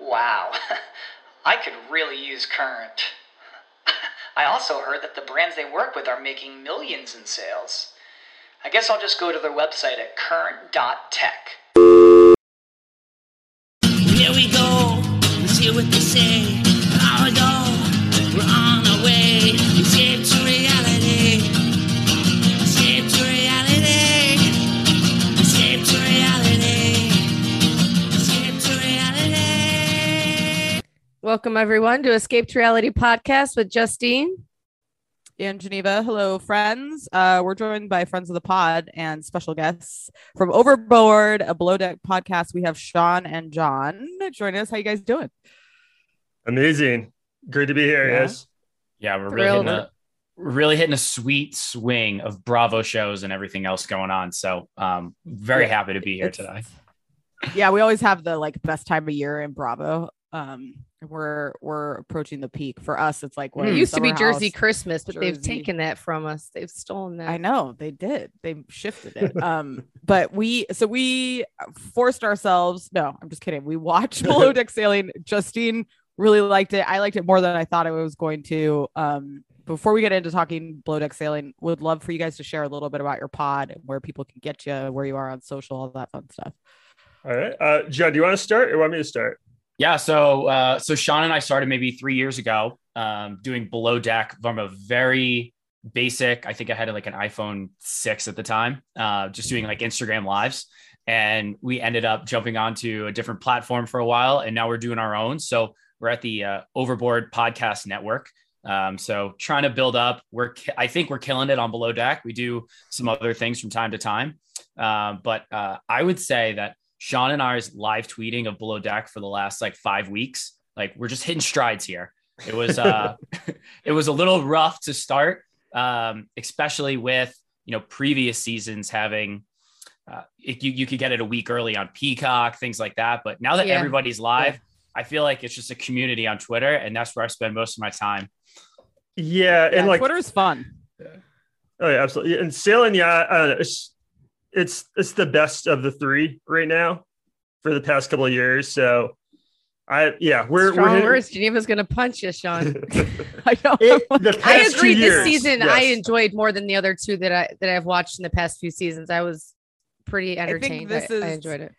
Wow, I could really use Current. I also heard that the brands they work with are making millions in sales. I guess I'll just go to their website at current.tech. Here we go. Let's hear what they say. Welcome, everyone, to Escape to Reality podcast with Justine. and Geneva. Hello, friends. Uh, we're joined by friends of the pod and special guests from Overboard, a below deck podcast. We have Sean and John joining us. How you guys doing? Amazing. Great to be here, Yeah. guys. Yeah, we're really hitting a we're really hitting a sweet swing of Bravo shows and everything else going on. So um very happy to be here It's- today. Yeah, we always have the like best time of year in Bravo. Um, we're we're approaching the peak for us. It's like what It used to be Jersey House. Christmas, but they've taken that from us. They've stolen that. I know they did. They shifted it. Um, but we so we forced ourselves. No, I'm just kidding. We watched Below Deck Sailing. Justine really liked it. I liked it more than I thought I was going to. Um, before we get into talking Below Deck Sailing, would love for you guys to share a little bit about your pod and where people can get you, where you are on social, all that fun stuff. All right. Uh, John, do you want to start or want me to start? Yeah, so uh so Sean and I started maybe three years ago um doing below deck from a very basic, I think I had like an iPhone six at the time, uh just doing like Instagram lives. And we ended up jumping onto a different platform for a while and now we're doing our own. So we're at the uh, Overboard Podcast Network. Um, so trying to build up. We're I think we're killing it on Below Deck. We do some other things from time to time, um, but uh, I would say that Sean and I's live tweeting of Below Deck for the last like five weeks, like we're just hitting strides here. It was uh, it was a little rough to start, um, especially with you know previous seasons having. Uh, it, you, you could get it a week early on Peacock, things like that. But now that Yeah. everybody's live, I feel like it's just a community on Twitter, and that's where I spend most of my time. Yeah, and Yeah, like is fun. oh yeah, absolutely. And sailing, yeah, I don't know, it's it's it's the best of the three right now for the past couple of years. So I yeah, we're Strong we're hitting- words. Geneva's gonna punch you, Sean. I know. It- the I past two agree. This years, season, I enjoyed more than the other two that I that I've watched in the past few seasons. I was pretty think entertained. I, this I is- enjoyed it.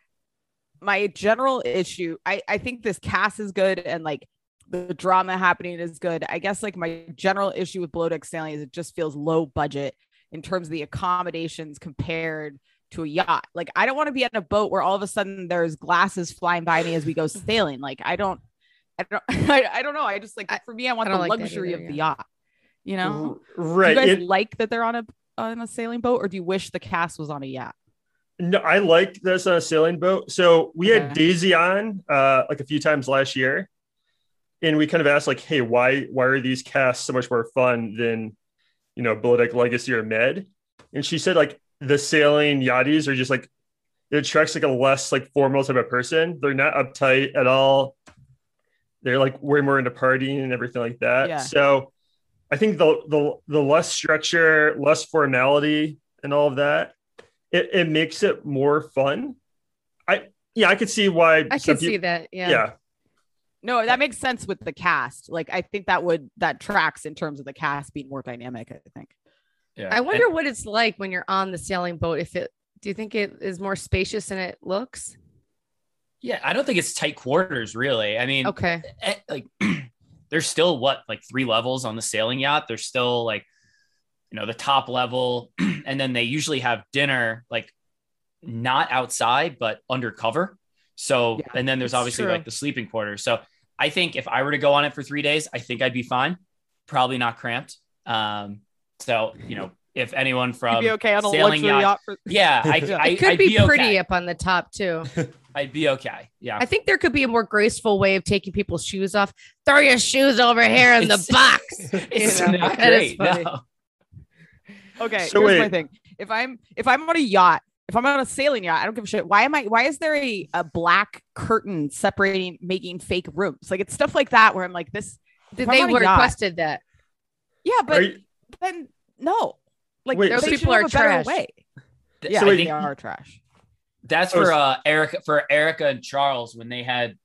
my general issue I, I think this cast is good and like the drama happening is good i guess like my general issue with below deck sailing is it just feels low budget in terms of the accommodations compared to a yacht like i don't want to be on a boat where all of a sudden there's glasses flying by me as we go sailing like i don't i don't i, I don't know i just like I- for me i want I the like luxury either, of the yeah. yacht you know right. do you guys it- like that they're on a on a sailing boat or do you wish the cast was on a yacht No, I like this on a sailing boat. So we had Daisy on uh, like a few times last year, and we kind of asked like, "Hey, why why are these casts so much more fun than you know Below Legacy or Med?" And she said like the sailing yachties are just like it attracts like a less like formal type of person. They're not uptight at all. They're like way more into partying and everything like that. Yeah. So I think the the the less structure, less formality, and all of that it, it makes it more fun. I yeah, I could see why I could can see that. Yeah. Yeah. No, that makes sense with the cast. Like I think that would that tracks in terms of the cast being more dynamic, I think. Yeah. I wonder what it's like when you're on the sailing boat. If it, do you think it is more spacious than it looks? yeah, I don't think it's tight quarters, really. I mean, Okay. eh, like there's still what like three levels on the sailing yacht there's still like you know the top level and then they usually have dinner like not outside but undercover so Yeah, and then there's obviously true. like the sleeping quarters so i think if i were to go on it for three days i think i'd be fine probably not cramped um so you know if anyone You'd from be okay on a sailing yacht, yacht. for- yeah I, Yeah. I It could I'd be, pretty okay. up on the top too. I'd be okay. Yeah. I think there could be a more graceful way of taking people's shoes off. Throw your shoes over here in the It's- box. it's You know, not that is great. funny. no. Okay, So here's my thing. If I'm if I'm on a yacht, if I'm on a sailing yacht, I don't give a shit. Why am I why is there a, a black curtain separating making fake rooms? Like it's stuff like that where I'm like this Did they on yacht- requested that? yeah, but you- then no. Like Wait, those so- people are trash. Way. Th- Yeah, So wait, they are trash. That's for uh Erica for Erica and Charles when they had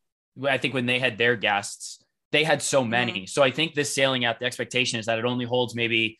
I think when they had their guests, they had so many. Mm-hmm. So I think this sailing out, the expectation is that it only holds maybe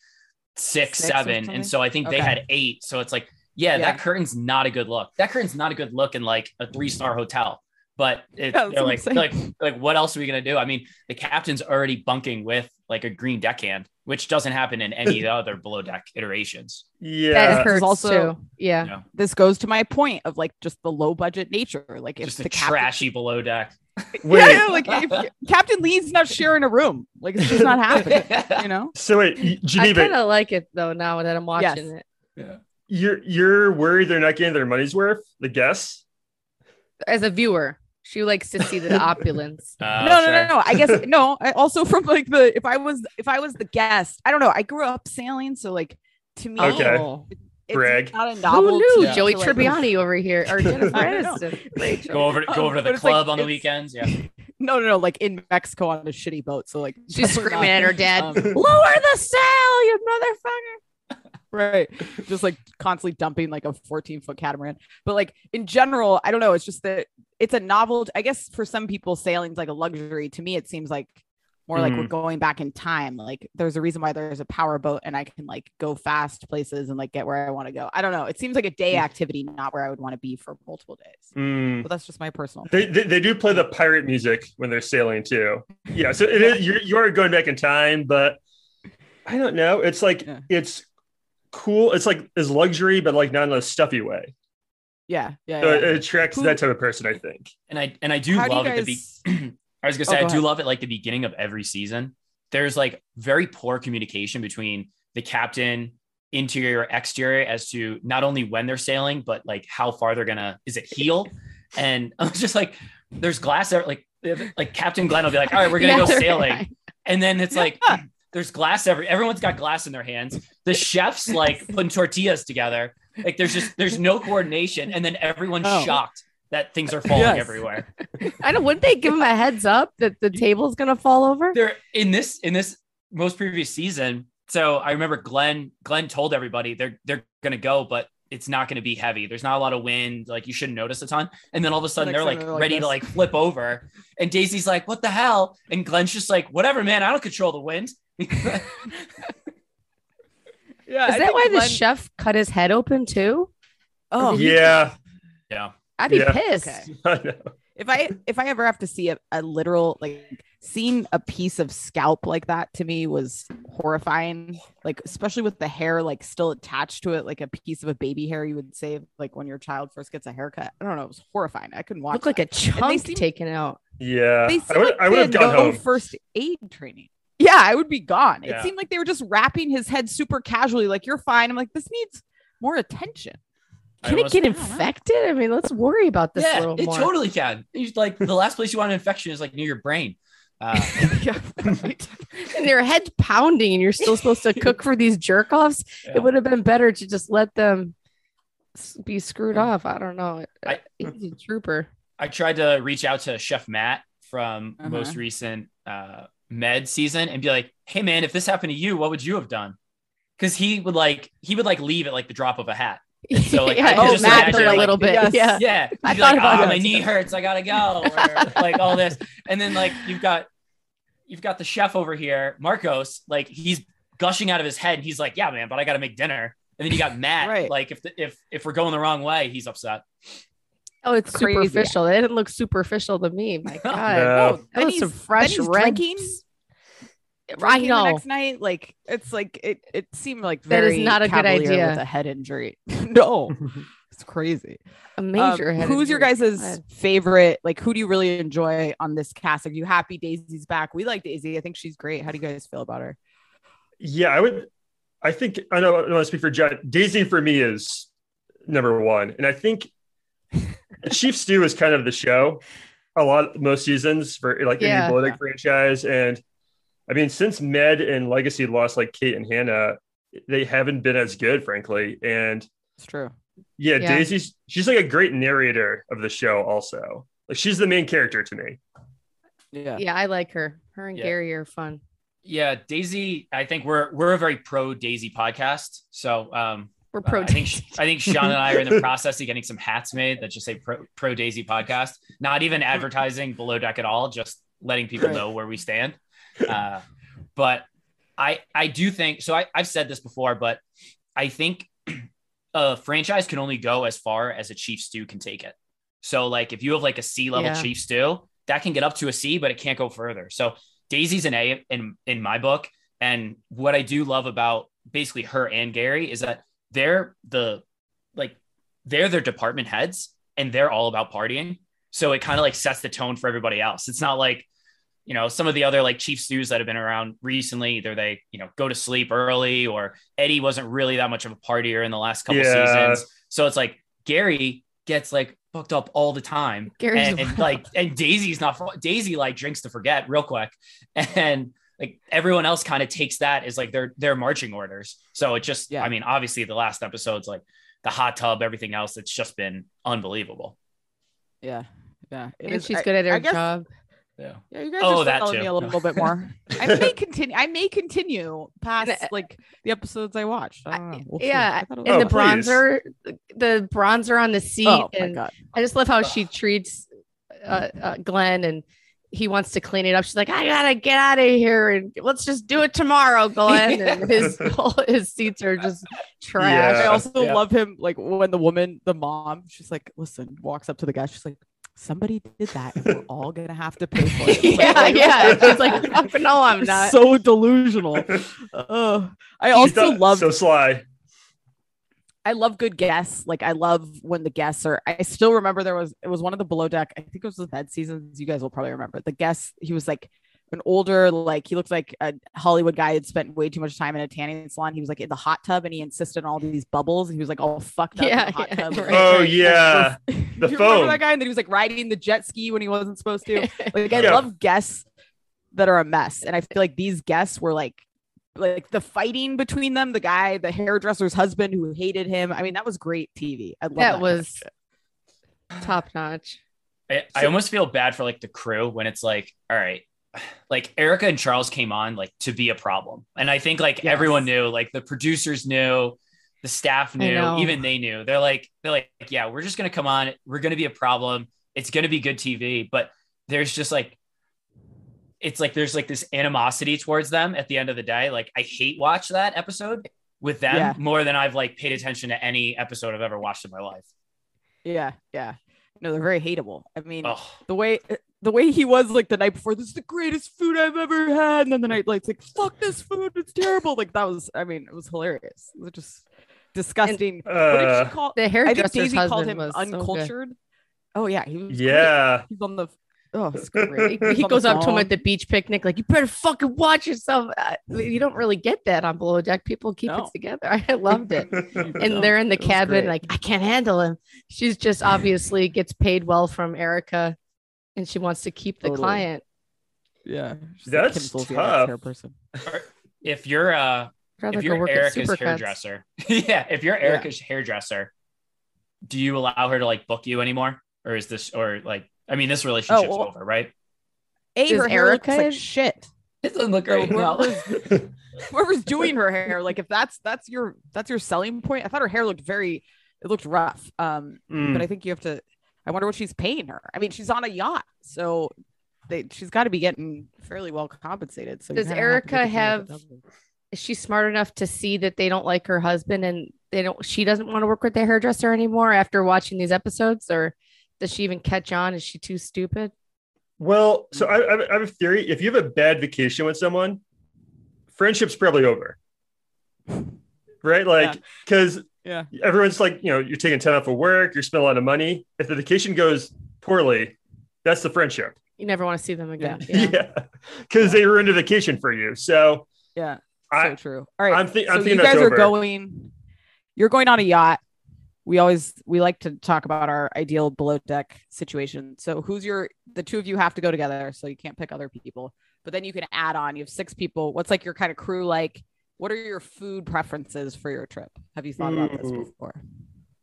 six, Six seven. And so I think they had eight. So it's like, yeah, Yeah. that curtain's not a good look. That curtain's not a good look in like a three-star hotel. But it, Yeah, they're like, I'm like, like, what else are we gonna do? I mean, the captain's already bunking with like a green deckhand, which doesn't happen in any of the other below deck iterations. yeah. that is hurts also- too. Yeah. You know, This goes to my point of like just the low budget nature. Like it's just the a captain, trashy below deck. Wait, yeah, yeah, like if Captain Lee's not sharing a room, like it's just not happening. You know? so wait, y- I Geneva, kind of like it though now that I'm watching Yes. it. You're you're worried they're not getting their money's worth, the guests? As a viewer, she likes to see the opulence. Uh, no, no, sure. no, no. I guess no. I also from like the if I was if I was the guest, I don't know. I grew up sailing, so like to me, Okay. Oh. it's Brag. not a Who novelty. knew? Yeah. Joey to, like- Tribbiani over here or Jennifer I don't know. Aniston. Go over, to, go over to But the it's like- club on the weekends. Yeah. No, no, no. Like in Mexico on a shitty boat. So like She's screaming not- at her dad, um, "Lower the sail, you motherfucker!" right. Just like constantly dumping like a 14 foot catamaran. But like in general i don't know. It's just that it's a novel i guess for some people sailing's like a luxury. To me it seems like more like we're going back in time. Like there's a reason why there's a power boat and i can like go fast places and like get where i want to go. I don't know. It seems like a day activity not where i would want to be for multiple days. Mm. but that's just my personal They, they they do play the pirate music when they're sailing too. Yeah, so it is you're you are going back in time, but I don't know. It's like Yeah. it's cool. It's like it's luxury, but like not in a stuffy way. yeah yeah, So yeah. it attracts Who- that type of person, I think. And I and I do How do you love at the be- I was gonna Oh, say go I do ahead. love it like the beginning of every season. There's like very poor communication between the captain, interior, exterior as to not only when they're sailing, but like how far they're gonna is it heel? And I was just like, there's glass there, like like Captain Glenn will be like, all right, we're gonna Yeah, go sailing. right. And then it's like there's glass every everyone's got glass in their hands. The chef's like putting tortillas together. Like there's just there's no coordination, and then everyone's Oh. shocked that things are falling Yes. everywhere. I don't. Wouldn't they give them a heads up that the table's gonna fall over? They're in this in this most previous season. So I remember Glenn Glenn told everybody they're they're gonna go, but it's not gonna be heavy. There's not a lot of wind. Like you shouldn't notice a ton. And then all of a sudden next they're like they're like ready to like flip over. And Daisy's like, "What the hell?" And Glenn's just like, "Whatever, man. I don't control the wind." yeah Is I that think why the chef cut his head open too? oh Yeah. yeah. I'd be Yeah. pissed. Okay. I know. if I if I ever have to see a, a literal like seeing a piece of scalp like that to me was horrifying. Like especially with the hair like still attached to it, like a piece of a baby hair you would save like when your child first gets a haircut. I don't know, it was horrifying. I couldn't watch. Looked like a that. chunk seem- taken out. Yeah. They I would like I would they have had gone no home. first aid training. Yeah, I would be gone. Yeah. It seemed like they were just wrapping his head super casually, like you're fine. I'm like, this needs more attention. I Can it almost- get I infected? I mean, let's worry about this a yeah, little it more. totally can. It's like the last place you want an infection is like near your brain. Uh, yeah, right. and your head's pounding, and you're still supposed to cook for these jerk offs. Yeah. It would have been better to just let them be screwed off. I don't know. I- Easy trooper. I tried to reach out to Chef Matt from Uh-huh. most recent uh, Med season and be like, "Hey man, if this happened to you, what would you have done?" Because he would like he would like leave at like the drop of a hat. So, like, I yeah, could oh, just Matt imagine, hurt a like, little bit. yes. Yeah. Yeah, I thought like, about "Oh, my too." knee hurts, I gotta go," or like all this, and then like you've got you've got the chef over here, Marcos, like he's gushing out of his head. And he's like, "Yeah, man, but I gotta make dinner." And then you got Matt, Right. like if the, if if we're going the wrong way, he's upset. Oh, it's Crazy. superficial. It didn't look superficial to me. My God. No. No, That was some fresh he's red. Drinking. I know. The next night, like it's like it. It seemed like That is not a good idea. with a head injury. no, it's crazy. A Um, major head who's your injury. guys' God. favorite? Like, who do you really enjoy on this cast? Are you happy Daisy's back? We like Daisy. I think she's great. How do you guys feel about her? Yeah, I would. I think I know. I don't want to speak for Jen. Daisy for me is number one, and I think Chief Stew is kind of the show. A lot most seasons for like Yeah. any Below Deck franchise, and I mean since Med and Legacy lost like Kate and Hannah, they haven't been as good, frankly. And It's true. yeah, Yeah. Daisy's she's like a great narrator of the show. Also, like she's the main character to me. Yeah. Yeah, I like her. Her and Yeah. Gary are fun. Yeah, Daisy. I think we're we're a very pro Daisy podcast. So um, We're Uh, pro. I think I think Sean and I are in the process of getting some hats made that just say pro, pro Daisy podcast. Not even advertising below deck at all, just letting people Right. know where we stand. Uh, but I I do think so. I, I've said this before, but I think a franchise can only go as far as a chief stew can take it. So like if you have like a C level Yeah. chief stew, that can get up to a C, but it can't go further. So Daisy's an A in in my book. And what I do love about basically her and Gary is that they're the like they're their department heads and they're all about partying. So it kind of like sets the tone for everybody else. It's not like, you know, some of the other like chief stews that have been around recently, either they, you know, go to sleep early or Eddie wasn't really that much of a partier in the last couple Yeah. seasons. So it's like Gary gets like booked up all the time. Gary's and, and like and Daisy's not Daisy like drinks to forget real quick. And like everyone else kind of takes that as like their their marching orders. So it just Yeah. I mean, obviously the last episode's like the hot tub, everything else, it's just been unbelievable. Yeah. Yeah. It and is- she's I- good at her I guess- job. Yeah. Yeah, you guys Oh, are that selling too. me a little bit more. I may continue. I may continue past And, like the episodes I watched. I don't know. We'll see. yeah, I and was- the Oh, please. bronzer, the bronzer on the seat, oh my and god. I just love how she treats uh, uh, Glenn, and he wants to clean it up. She's like, "I gotta get out of here, and let's just do it tomorrow, Glenn." And his his seats are just trash. I also Yeah. love him like when the woman, the mom, she's like, listen, walks up to the guy. She's like, somebody did that. And we're all gonna have to pay for it. Yeah, like, yeah. She's like, "No, I'm not." so delusional. Oh, I also love so sly. I love good guests. Like I love when the guests are. I still remember there was it was one of the below deck. I think it was the Med seasons. You guys will probably remember the guest. He was like an older, like he looked like a Hollywood guy had spent way too much time in a tanning salon. He was like in the hot tub and he insisted on all these bubbles. He was like all fucked up in Yeah, the hot yeah, tub. right, Oh right. yeah, the The you remember that guy? And then he was like riding the jet ski when he wasn't supposed to. Like I Yeah. love guests that are a mess, and I feel like these guests were like, like the fighting between them. The guy, the hairdresser's husband, who hated him. I mean, that was great TV. I love that, That was top notch. I, I almost feel bad for like the crew when it's like, all right, like Erica and Charles came on like to be a problem. And I think like Yes. everyone knew, like the producers knew, the staff knew, even they knew. They're like, they're like, yeah, we're just gonna come on, we're gonna be a problem. It's gonna be good TV, but there's just like it's like there's like this animosity towards them at the end of the day. Like I hate watch that episode with them Yeah. more than I've like paid attention to any episode I've ever watched in my life. Yeah, yeah. No, they're very hateable. I mean, Oh, the way the way he was like the night before, this is the greatest food I've ever had, and then the night like, it's like fuck this food, it's terrible. Like that was, I mean, it was hilarious. It was just disgusting. what did Uh, she call? The I think hairdresser's Daisy called husband him was so uncultured. oh yeah, he was. great. yeah. he's on the. Oh, it's great. he He's on goes up to him at the beach picnic, like, you better fucking watch yourself. Uh, You don't really get that on Below Deck. People keep No. it together. I loved it. And No, they're in the cabin, great. like, I can't handle him. She's just obviously gets paid well from Erica and she wants to keep the Totally. client. Yeah, she's That's Kim Zolciak, tough. hair person. if you're uh if you're Erica's hairdresser, yeah, if you're Erica's hairdresser, do you allow her to like book you anymore, or is this, or like, I mean, this relationship's Oh, well- over, right? A, Does her hair looks Erica- like shit. It doesn't look So whoever's, whoever's doing her hair, like if that's that's your that's your selling point. I thought her hair looked very, it looked rough. Um, Mm. but I think you have to. I wonder what she's paying her. I mean, she's on a yacht, so they, she's got to be getting fairly well compensated. So Does Erica to have- double. Is she smart enough to see that they don't like her husband and they don't she doesn't want to work with the hairdresser anymore after watching these episodes? Or does she even catch on? Is she too stupid? Well, so I, I I have a theory. If you have a bad vacation with someone, friendship's probably over. Right? Like, because Yeah. everyone's like, you know, you're taking time off of work, you're spending a lot of money. If the vacation goes poorly, that's the friendship. You never want to see them again. Yeah. Yeah. Because they ruined a vacation for you. So Yeah, I, so true. All right, I'm, thi- I'm so thinking you that's guys over. are going. You're going on a yacht. we always we like to talk about our ideal below deck situation. So who's your the two of you have to go together, so you can't pick other people. But then you can add on. You have six people. What's like your kind of crew like? What are your food preferences for your trip? Have you thought about this hmm. before?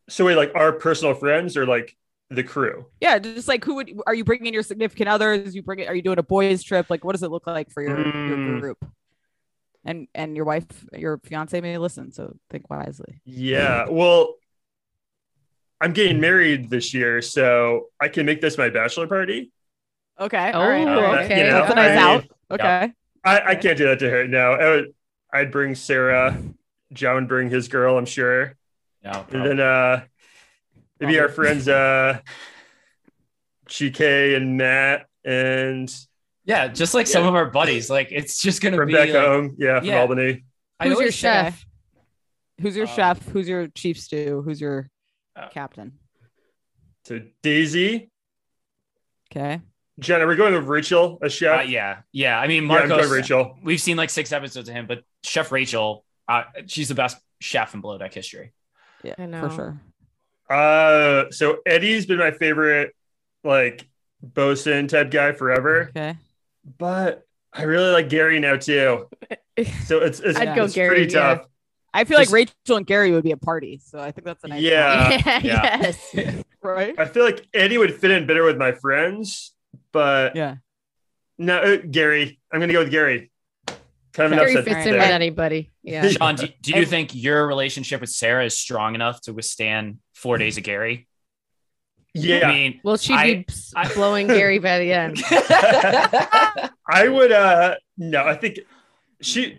So wait, like our personal friends or like the crew? Yeah, just like who would are you bringing your significant others? You bring it? Are you doing a boys trip? Like, what does it look like for your, your Mm. group? And and your wife, your fiance may listen, so think wisely. Yeah. Well, I'm getting married this year, so I can make this my bachelor party. Okay, Oh, all right, all right. okay. You know, That's a nice I- out. Okay, I, I can't do that to her. No, I would, I'd bring Sarah. John would bring his girl, I'm sure. No, And then uh maybe our friends uh GK and Matt and yeah, just like some of our buddies. Like it's just gonna from be back like, home. Yeah, from Yeah. Albany. I Who's your always say- chef? who's your Um, chef? Who's your chief stew? Who's your Uh, captain? So Daisy. Okay, Jen, are we going with Rachel, a chef? Uh, yeah, yeah. I mean, Yeah, I'm Marcos. Rachel. we've seen like six episodes of him, but Chef Rachel, uh, she's the best chef in Below Deck history. yeah, I know. for sure. Uh so Eddie's been my favorite like bosun type guy forever. Okay, But I really like Gary now too. So it's it's, I'd go it's Gary, pretty yeah. tough. I feel like Rachel and Gary would be a party, so I think that's a nice. Yeah. yeah. yes. right. I feel like Eddie would fit in better with my friends, but Yeah, no, uh, Gary. I'm gonna go with Gary. Kind of Gary fits pick in there. with anybody. Yeah. Sean, do, do you think your relationship with Sarah is strong enough to withstand four days of Gary? Yeah, I mean, Will she I- be s- blowing Gary by the end? I would. uh No, I think she.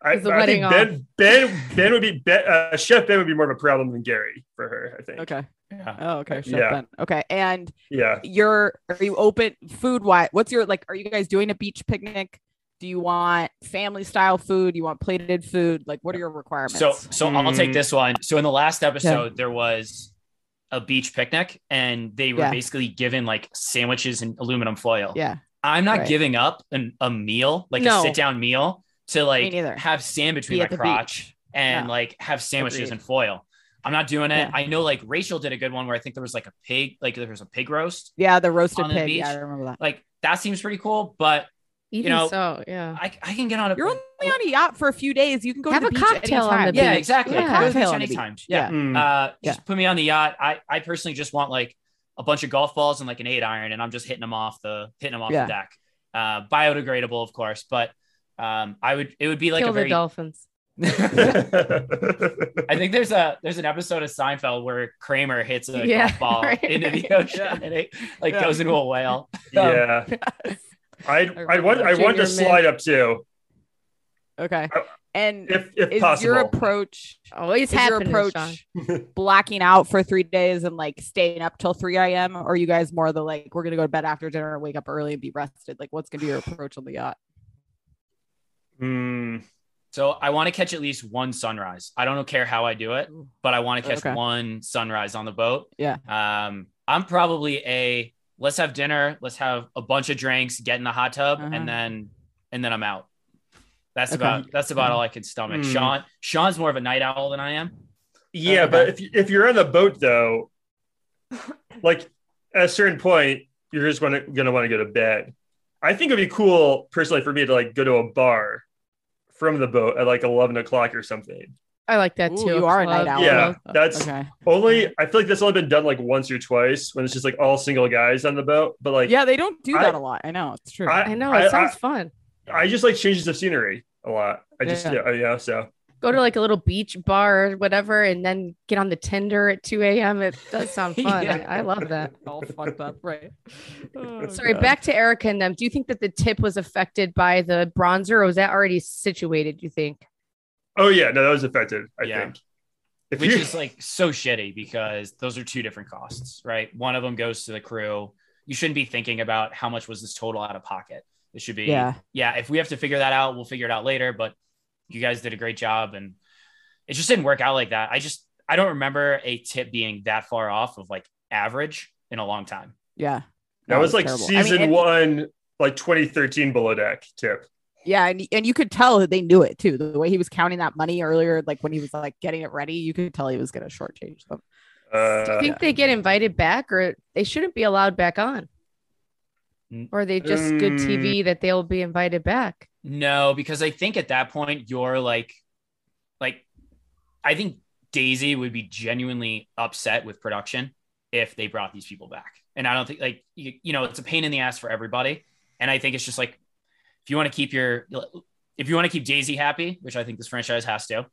I, the I wedding think Ben, Ben, Ben would be ben, uh, Chef Ben would be more of a problem than Gary for her. I think. okay. yeah. Oh, okay. Chef Yeah. Ben. Okay, and Yeah. you're are you open food wise? What's your like? Are you guys doing a beach picnic? Do you want family style food? Do you want plated food? Like, what are your requirements? So, so I'll take Mm. this one. So in the last episode, there was a beach picnic, and they were Yeah. basically given like sandwiches and aluminum foil. yeah, I'm not Right. giving up an, a meal, like No. a sit down meal, to like have sand between be my the crotch beach. and Yeah. like have sandwiches Agreed. and foil. I'm not doing it. Yeah. I know like Rachel did a good one where I think there was like a pig, like there was a pig roast. Yeah, the roasted On the pig. beach? Yeah, I remember that. Like that seems pretty cool, but Even know, so, yeah. I, I can get on a You're only on a yacht for a few days. You can go Have to a the beach cocktail on the anytime. yeah, exactly. Yeah. Go to the beach Cocktail on the anytime. beach. Yeah. Mm. Uh, Yeah. just put me on the yacht. I, I personally just want like a bunch of golf balls and like an eight iron, and I'm just hitting them off the hitting them off Yeah. the deck. Uh, biodegradable, of course, but um, I would it would be like Kill a the very. dolphins. I think there's a there's an episode of Seinfeld where Kramer hits a Yeah, golf ball right. into the ocean Yeah. and it like Yeah. goes into a whale. yeah. I'd, I I'd want, I want to slide up too, Okay. And if if is possible. your approach Always is your approach Sean. blacking out for three days and like staying up till 3 a.m. Or are you guys more the like we're gonna go to bed after dinner and wake up early and be rested? Like what's gonna be your approach on the yacht? Hmm. So I want to catch at least one sunrise. I don't care how I do it, but I want to catch Okay. one sunrise on the boat. Yeah. Um, I'm probably a let's have dinner, let's have a bunch of drinks, get in the hot tub, Uh-huh. and then and then I'm out. That's Okay. about that's about all I can stomach. Hmm. Sean Sean's more of a night owl than I am. Yeah, Okay. but if you- if you're on the boat though, like at a certain point, you're just gonna gonna want to go to bed. I think it'd be cool personally for me to like go to a bar from the boat at like eleven o'clock or something. I like that Ooh, too. you are a Club. night owl. Yeah, that's Okay. only. I feel like that's only been done like once or twice when it's just like all single guys on the boat. But like, Yeah, they don't do that I- a lot. I know it's true. I, I know I, it sounds fun. I, I just like changes of scenery a lot. I just Yeah. yeah, yeah so Go to like a little beach bar or whatever, and then get on the Tinder at 2 a.m. It does sound fun. Yeah. I, I love that. all fucked up, right? Oh, Sorry, God. back to Erica and them. Do you think that the tip was affected by the bronzer, or was that already situated? Do you think? oh yeah, no, that was affected. I Yeah. think. If which you, is like so shitty because those are two different costs, right? One of them goes to the crew. You shouldn't be thinking about how much was this total out of pocket. It should be, Yeah. yeah. If we have to figure that out, we'll figure it out later. But you guys did a great job, and it just didn't work out like that. I just I don't remember a tip being that far off of like average in a long time. Yeah. that No, was it's like terrible. I mean, season one, like 2013 below deck tip. Yeah, and and you could tell that they knew it too. The way he was counting that money earlier, like when he was like getting it ready, you could tell he was gonna shortchange them. Do Uh, you think they get invited back, or they shouldn't be allowed back on? Or are they just good Mm. TV that they'll be invited back? No, because I think at that point you're like, like, I think Daisy would be genuinely upset with production if they brought these people back. And I don't think like you, you know it's a pain in the ass for everybody. And I think it's just like if you want to keep your if you want to keep Daisy happy, which I think this franchise has to,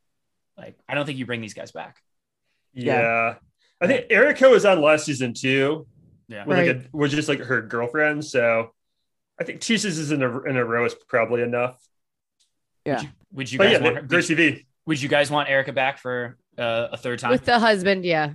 like I don't think you bring these guys back. yeah. I think Erica was on last season too. Yeah. with like Right. a, was just like her girlfriend. So I think two seasons in a in a row is probably enough. Yeah. Would you But guys yeah, want her, Grace would, TV. would you guys want Erica back for uh, a third time? With the husband, yeah.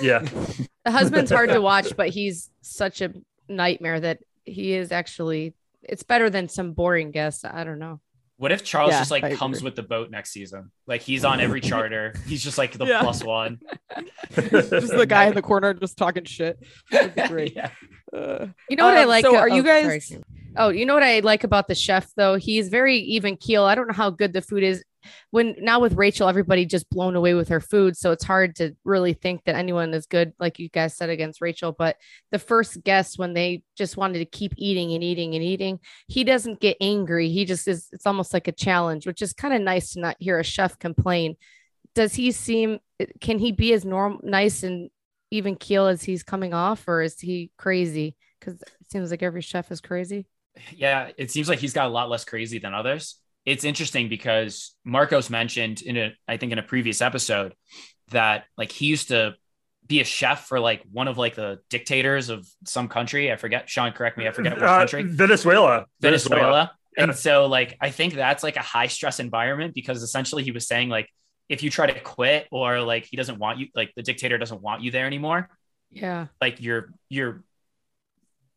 Yeah, The husband's hard to watch, but he's such a nightmare that he is actually. It's better than some boring guests. I don't know. What if Charles Yeah, just like I comes agree. with the boat next season? Like he's on every charter. He's just like the Yeah. plus one. just the guy in the corner just talking shit. Great. Yeah. Uh, You know what I Um, like? so are you oh, guys- sorry. Oh, you know what I like about the chef though? He's very even keel. I don't know how good the food is. When now with Rachel, everybody just blown away with her food, so it's hard to really think that anyone is good, like you guys said against Rachel. But the first guest, when they just wanted to keep eating and eating and eating, he doesn't get angry. He just is. It's almost like a challenge, which is kind of nice to not hear a chef complain. Does he seem? Can he be as normal, nice and even keel as he's coming off, or is he crazy? Because it seems like every chef is crazy. Yeah. It seems like he's got a lot less crazy than others. It's interesting because Marcos mentioned in a, I think in a previous episode that like he used to be a chef for like one of like the dictators of some country. I forget. Sean, correct me. I forget which Uh, country. Venezuela. Venezuela. Yeah. And so like I think that's like a high stress environment because essentially he was saying like if you try to quit or like he doesn't want you like the dictator doesn't want you there anymore, Yeah. like you're you're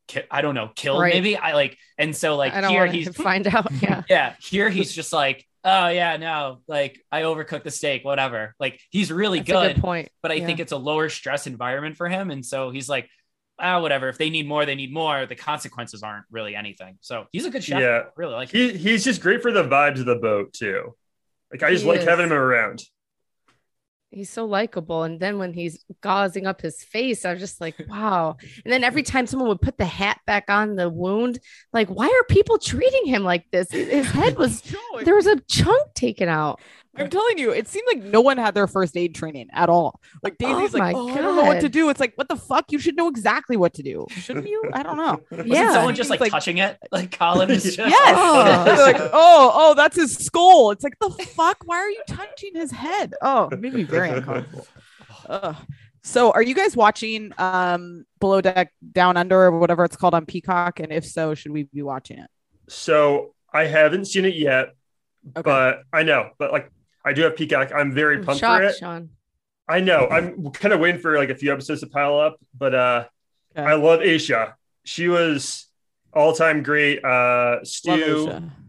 ki- I don't know, killed Right. maybe. I like and so like I don't here he's find out. Yeah. yeah, here he's just like, oh yeah, no, like I overcooked the steak, whatever. Like he's really good, good point. but I Yeah. think it's a lower stress environment for him. And so he's like, ah, whatever. If they need more, they need more. The consequences aren't really anything. So he's a good chef. Yeah. Really like him. He he's just great for the vibes of the boat too. Like I just He like is. having him around. He's so likable. And then when he's gauzing up his face, I was just like, wow. And then every time someone would put the hat back on the wound, like, why are people treating him like this? His head was, there was a chunk taken out. I'm telling you, it seemed like no one had their first aid training at all. Like Daisy's Oh like, oh, I don't know what to do. It's like, what the fuck? You should know exactly what to do, shouldn't you? I don't know. Wasn't Yeah. someone just like, Like- touching it? Like Colin is just Yes. Oh. Like, oh, oh, that's his skull. It's like the fuck. Why are you touching his head? Oh, it made me very uncomfortable. Ugh. So, are you guys watching um Below Deck Down Under or whatever it's called on Peacock? And if so, should we be watching it? So I haven't seen it yet, Okay. but I know. But like I do have Peacock. I'm very I'm pumped for it. Sean. I know. I'm kind of waiting for like a few episodes to pile up, but uh Okay. I love Aesha. She was all time great. Uh Stu,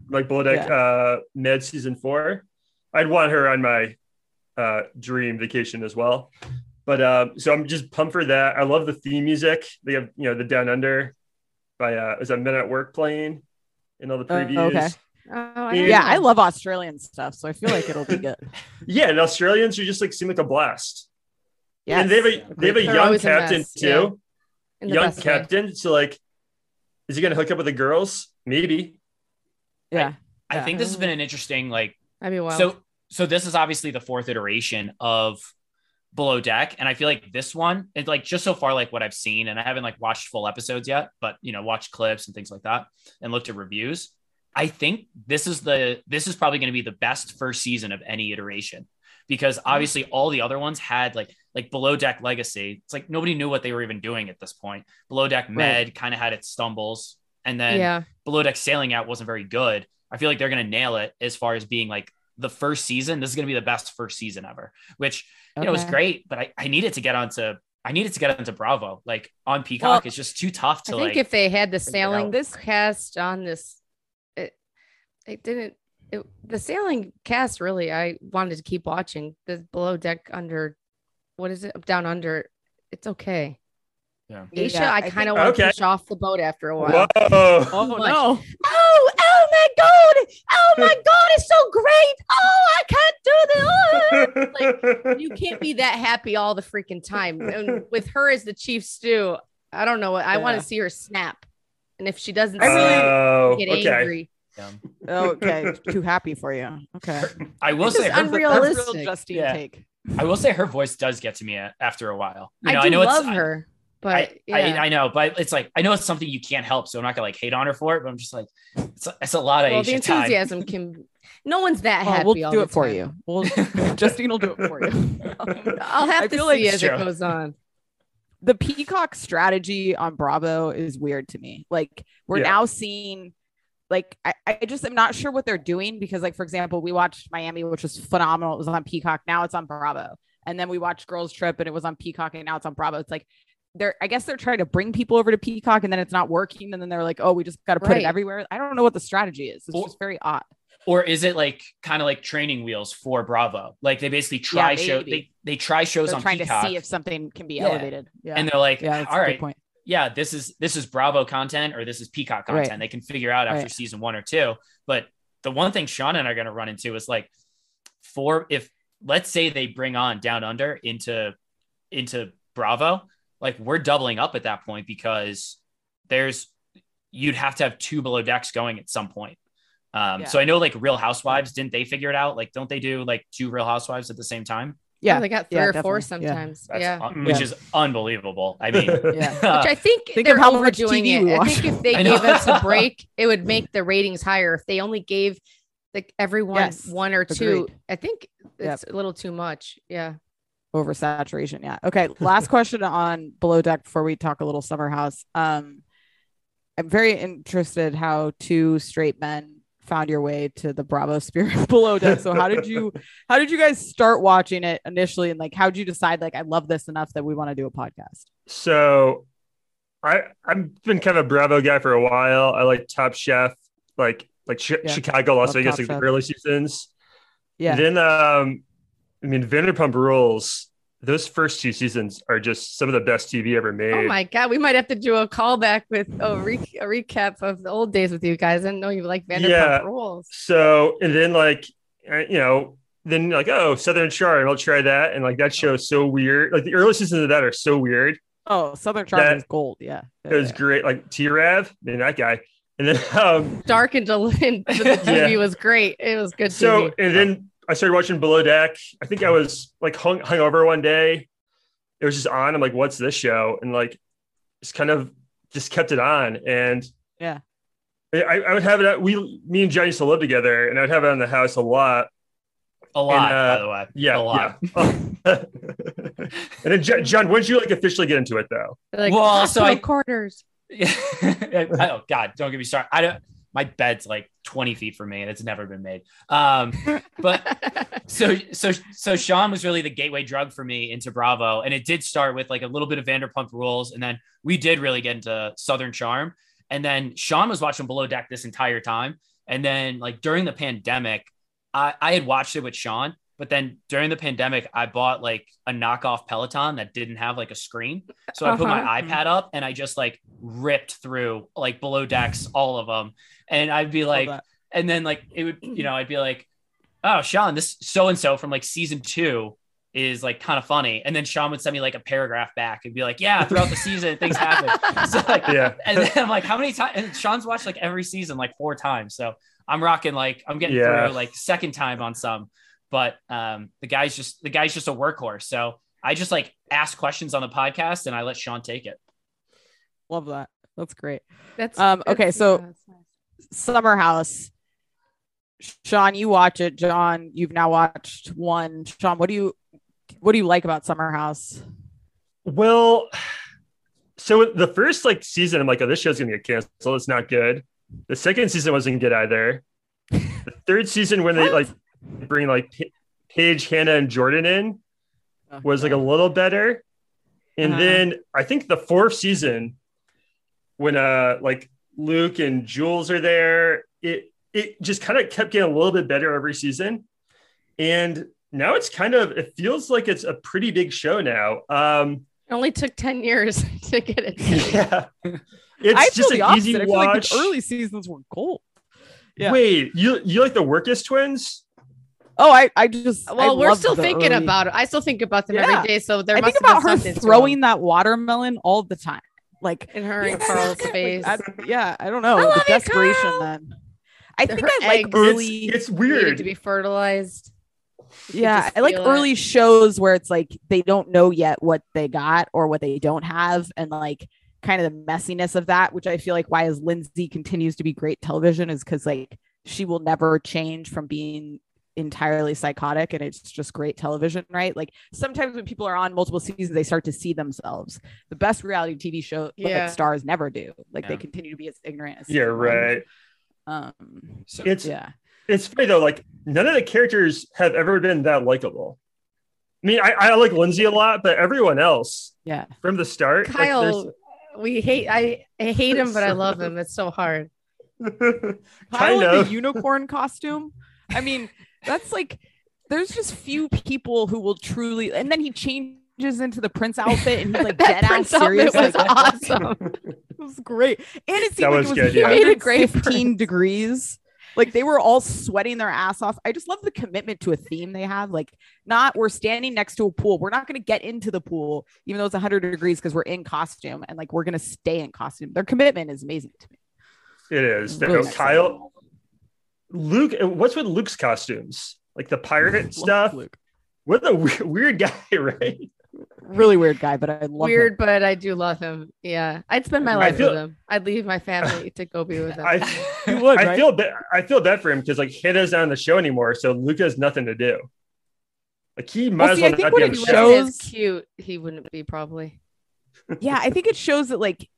like Below Deck uh Med season four. I'd want her on my uh dream vacation as well. But uh so I'm just pumped for that. I love the theme music. They have, you know, the Down Under by uh is that Men at Work playing in all the Oh, previews. okay. Oh, I Yeah, Yeah. I love Australian stuff, so I feel like it'll be good. Yeah, and Australians you just like seem like a blast. Yeah, and they have a they have a They're young always a captain mess, too. yeah. Young best way. captain. So like, is he gonna hook up with the girls? Maybe. yeah. I think this has been an interesting like I mean, wow. So so this is obviously the fourth iteration of Below Deck, and I feel like this one, it's like just so far like what I've seen, and I haven't like watched full episodes yet, but you know, watched clips and things like that, and looked at reviews. I think this is the this is probably going to be the best first season of any iteration because mm-hmm. obviously all the other ones had like like Below Deck Legacy. It's like nobody knew what they were even doing at this point. Below Deck Med kind of had its stumbles, and then yeah. below deck sailing out wasn't very good. I feel like they're going to nail it as far as being like the first season. This is going to be the best first season ever, which you know is Okay. great. But I, I needed to get onto I needed to get onto Bravo. Like on Peacock, Well, it's just too tough I to think like. if they had the sailing this cast on this, it didn't. It, the sailing cast really, I wanted to keep watching. The below deck under, what is it? Down under, it's okay. Yeah. Aesha, Yeah, I I kind of want Okay. to push off the boat after a while. Whoa. Oh much. no. Oh, oh my god! Oh my god! It's so great! Oh, I can't do this. Oh. like you can't be that happy all the freaking time. And with her as the chief stew, I don't know what I want to see her snap. And if she doesn't oh, I really- Oh, get okay. angry, okay, too happy for you. Okay, I will This say is her, unreal. That's Realistic. real Justine Yeah. take. I will say her voice does get to me uh, after a while. You know, I do know love it's, her, but I, yeah. I, I know, but it's like I know it's something you can't help, so I'm not gonna like hate on her for it. But I'm just like, it's a, it's a lot of well, the Aesha time. enthusiasm can. No one's that Oh, happy. we'll all do the it for you. We'll, Justine will do it for you. I'll have I to feel see like- as it goes on. the Peacock strategy on Bravo is weird to me. Like we're Yeah. now seeing like I, I just am not sure what they're doing because like for example, we watched Miami, which was phenomenal. It was on Peacock. Now it's on Bravo. And then we watched Girls Trip and it was on Peacock and now it's on Bravo. It's like they're I guess they're trying to bring people over to Peacock and then it's not working. And then they're like, oh, we just gotta put Right. it everywhere. I don't know what the strategy is. It's Well- just very odd. or is it like kind of like training wheels for Bravo? Like they basically try Yeah, show they they try shows They're on trying Peacock, to see if something can be Yeah. elevated. Yeah. and they're like, yeah, that's all a good point. Yeah, this is this is Bravo content or this is Peacock Right. content. They can figure out after Right. season one or two. But the one thing Sean and I are going to run into is like, for if let's say they bring on Down Under into into Bravo, like we're doubling up at that point because there's you'd have to have two below decks going at some point. Um, Yeah. So I know like Real Housewives didn't they figure it out? Like, don't they do like two Real Housewives at the same time? Yeah. Oh, they got three yeah, or four definitely. Yeah. sometimes. That's yeah. un- which Yeah. is unbelievable. I mean, Yeah. Which I think Think they're how much overdoing TV it. I think if they gave us a break, it would make the ratings higher. If they only gave like everyone Yes. one or two, Agreed. I think it's a little too much. Yeah. oversaturation. Yeah. Okay. Last question on below deck before we talk a little summer house. Um, I'm very interested how two straight men found your way to the Bravo Spirit below deck. So how did you how did you guys start watching it initially and like how did you decide like I love this enough that we want to do a podcast? So I I've been kind of a Bravo guy for a while. I like Top Chef, like like Yeah. Chicago, Las Love Vegas, Top like Chef. the early seasons. Yeah. Then um I mean Vanderpump Rules, those first two seasons are just some of the best TV ever made. Oh my God. We might have to do a callback with a, re- a recap of the old days with you guys. I didn't know you like Vanderpump Yeah. Rules. So and then like uh, you know, then like oh Southern Charm, I'll try that. And like that show is so weird. Like the early seasons of that are so weird. Oh, Southern Charm That- is gold. Yeah. It was great. Like T Rav, man, that guy. And then um Dark and Delin, but the TV Yeah. was great. It was good so TV. and then I started watching Below Deck. I think I was like hung hungover one day. It was just on. I'm like, what's this show? And like just kind of just kept it on. And Yeah. I, I would have it at we me and John used to live together and I'd have it in the house a lot. a lot, uh, by the way. Yeah. a lot. Yeah. and then John, John, when did you like officially get into it though? like, Well, so hospital I- quarters. oh God, don't get me started. I don't. My bed's like 20 feet from me, and it's never been made. Um, but so so so Sean was really the gateway drug for me into Bravo, and it did start with like a little bit of Vanderpump Rules, and then we did really get into Southern Charm, and then Sean was watching Below Deck this entire time, and then like during the pandemic, I I had watched it with Sean. But then during the pandemic, I bought like a knockoff Peloton that didn't have like a screen. So I put my Uh-huh. iPad up and I just like ripped through like below decks, all of them. And I'd be like, and then like it would, you know, I'd be like, oh, Sean, this so and so from like season two is like kind of funny. And then Sean would send me like a paragraph back and be like, yeah, throughout the season, things happen. So like, Yeah. and then I'm like, how many times? And Sean's watched like every season like four times. So I'm rocking like I'm getting Yeah. through like second time on some. But um, the guy's just the guy's just a workhorse. So I just like ask questions on the podcast and I let Sean take it. Love that. That's great. That's Um, okay, so- yeah, nice. Summer House. Sean, you watch it. John, you've now watched one. Sean, what do you what do you like about Summer House? Well, so the first like season, I'm like, oh, this show's gonna get canceled. It's not good. The second season wasn't good either. The third season, when they like bring like Pa- Paige, Hannah, and Jordan in, was like a little better. And Uh-huh. then I think the fourth season, when uh like Luke and Jules are there, it it just kind of kept getting a little bit better every season. And now it's kind of it feels like it's a pretty big show now. Um It only took 10 years to get it. yeah. It's I just an opposite. easy feel like watch. the early seasons were gold. Yeah. Wait, you you like the Wirkus twins? Oh, I, I just I Well, we're love still thinking early- about it. I still think about them Yeah. every day. So there I must think about her throwing that watermelon all the time. Like in her and "Yeah, Carl's like, face. I- yeah, I don't know I the love you, desperation. Carl. then I think Her I like early. It's, it's weird. to be fertilized. You yeah, I like feel it. early shows where it's like they don't know yet what they got or what they don't have, and like kind of the messiness of that, which I feel like why is Lindsay continues to be great television is because like she will never change from being entirely psychotic and it's just great television right like sometimes when people are on multiple seasons they start to see themselves the best reality tv show Yeah. like stars never do like they continue to be as ignorant as yeah, anyone. right. um So It's yeah it's funny though. Like none of the characters have ever been that likable. I mean, I, I like Lindsay a lot, but everyone else yeah from the start, like, Kyle, we hate. I, I hate him, but I love him. It's so hard. there's- Kyle kind in the unicorn costume. I mean, that's like there's just few people who will truly. And then he changes into the prince outfit and he's like That dead ass Prince outfit serious. was like, awesome. It was great, and it seemed That like was it was good, yeah. Made a great 15 degrees. Like they were all sweating their ass off. I just love the commitment to a theme they have. Like, not we're standing next to a pool. We're not going to get into the pool, even though it's 100 degrees, because we're in costume and like we're going to stay in costume. Their commitment is amazing to me. It is. Really No, nice. Kyle, Luke. What's with Luke's costumes? Like the pirate Love stuff. Luke. What a we- weird guy, right? Really weird guy, but I love Weird, him. but I do love him. Yeah, I'd spend my I life feel- with him. I'd leave my family to go be with him. I You would, I feel bad. I feel bad for him because like Hannah's not on the show anymore, so Luke has nothing to do. Like he might as see, well I think not what be it on the show. shows- cute, he wouldn't be probably. yeah, I think it shows that like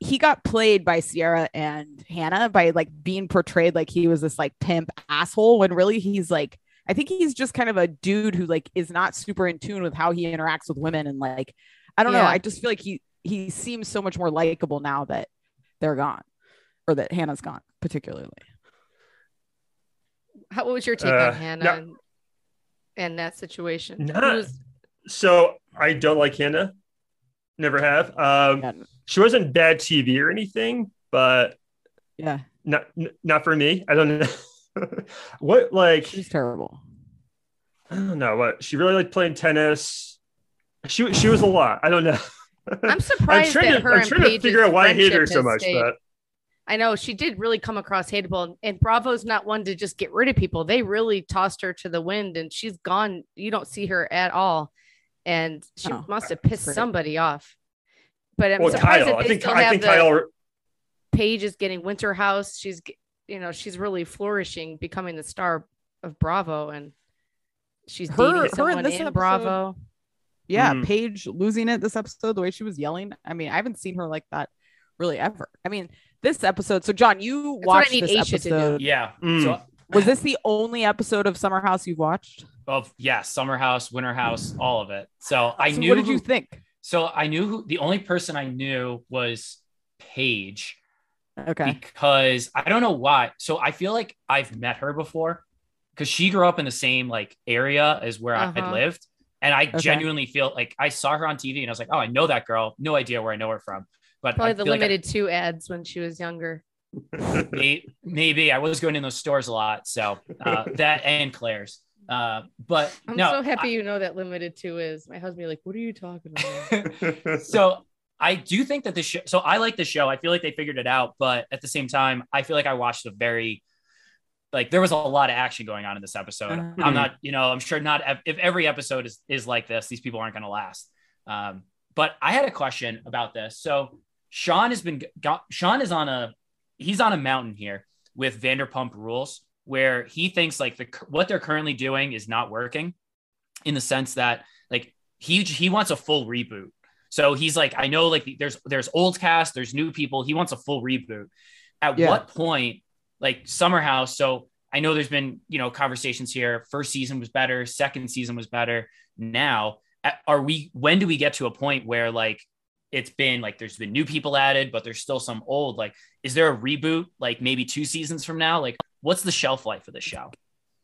he got played by Ciara and Hannah by like being portrayed like he was this like pimp asshole when really he's like I think he's just kind of a dude who like is not super in tune with how he interacts with women and like I don't know. I just feel like he he seems so much more likable now that they're gone or that Hannah's gone particularly. How, what was your take Uh, on Hannah no- and, and that situation? Not- Who's- So I don't like Hannah. Never have. Um, Yeah, she wasn't bad TV or anything, but yeah not n- not for me. I don't know. what like she's terrible. I don't know what she really liked playing tennis. She she was a lot. I don't know. I'm surprised trying that to her I'm and trying to figure out why I hate her so much, stayed. but I know she did really come across hateable, and, and Bravo's not one to just get rid of people. They really tossed her to the wind, and she's gone. You don't see her at all, and she Oh, must have pissed great. somebody off. But I'm well, surprised Kyle. that I they think still I have think the Kyle. Paige is getting Winter House. She's, you know, she's really flourishing, becoming the star of Bravo, and she's Her- dating her in this in episode- Bravo. Yeah, Mm. Paige losing it this episode, the way she was yelling. I mean, I haven't seen her like that really ever. I mean, this episode. So, John, you That's what I watched need this Aesha to do. episode. yeah. Mm. So Was this the only episode of Summer House you've watched? of yeah, summer house, winter house, all of it. So I So knew. what did you think? So I knew who the only person I knew was Paige Okay. because I don't know why. So I feel like I've met her before because she grew up in the same like area as where I had Uh-huh. lived. And I Okay. genuinely feel like I saw her on TV and I was like, oh, I know that girl. No idea where I know her from. But Probably I the feel like I- Limited Too ads when she was younger. May- maybe I was going in those stores a lot. So uh, that and Claire's. Uh, but I'm no, so happy you know that Limited Too is. My husband be like, "What are you talking about?" so I do think that the show. So I like the show. I feel like they figured it out, but at the same time, I feel like I watched a very like there was a lot of action going on in this episode. Uh-huh. I'm not, you know, I'm sure not ev- if every episode is is like this, these people aren't going to last. Um, but I had a question about this. So Sean has been got, Sean is on a he's on a mountain here with Vanderpump Rules, where he thinks like the what they're currently doing is not working, in the sense that like he he wants a full reboot. So he's like, I know like there's there's old cast, there's new people. He wants a full reboot. At Yeah. what point, like Summer House? So I know there's been you know conversations here. First season was better, second season was better. Now, are we? When do we get to a point where like it's been like there's been new people added, but there's still some old? Like, is there a reboot? Like maybe two seasons from now? Like, what's the shelf life of the show?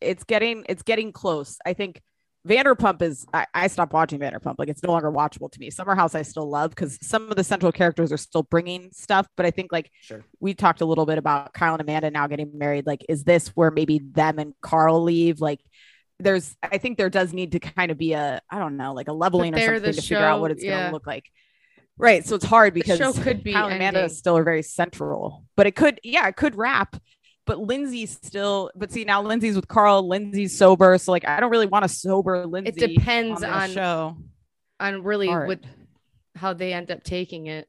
It's getting it's getting close. I think Vanderpump is I, I stopped watching Vanderpump. Like it's no longer watchable to me. Summer House I still love because some of the central characters are still bringing stuff. But I think like Sure. we talked a little bit about Kyle and Amanda now getting married. Like, is this where maybe them and Carl leave? Like, there's I think there does need to kind of be a I don't know like a leveling or they're something the to figure out what it's yeah. gonna look like. Right. So it's hard because the show could be Kyle and Amanda ending. still are very central, but it could yeah it could wrap. But Lindsay's still, but see now Lindsay's with Carl. Lindsay's sober, so like I don't really want a sober Lindsay. It depends on, the on show. on really Hard. what how they end up taking it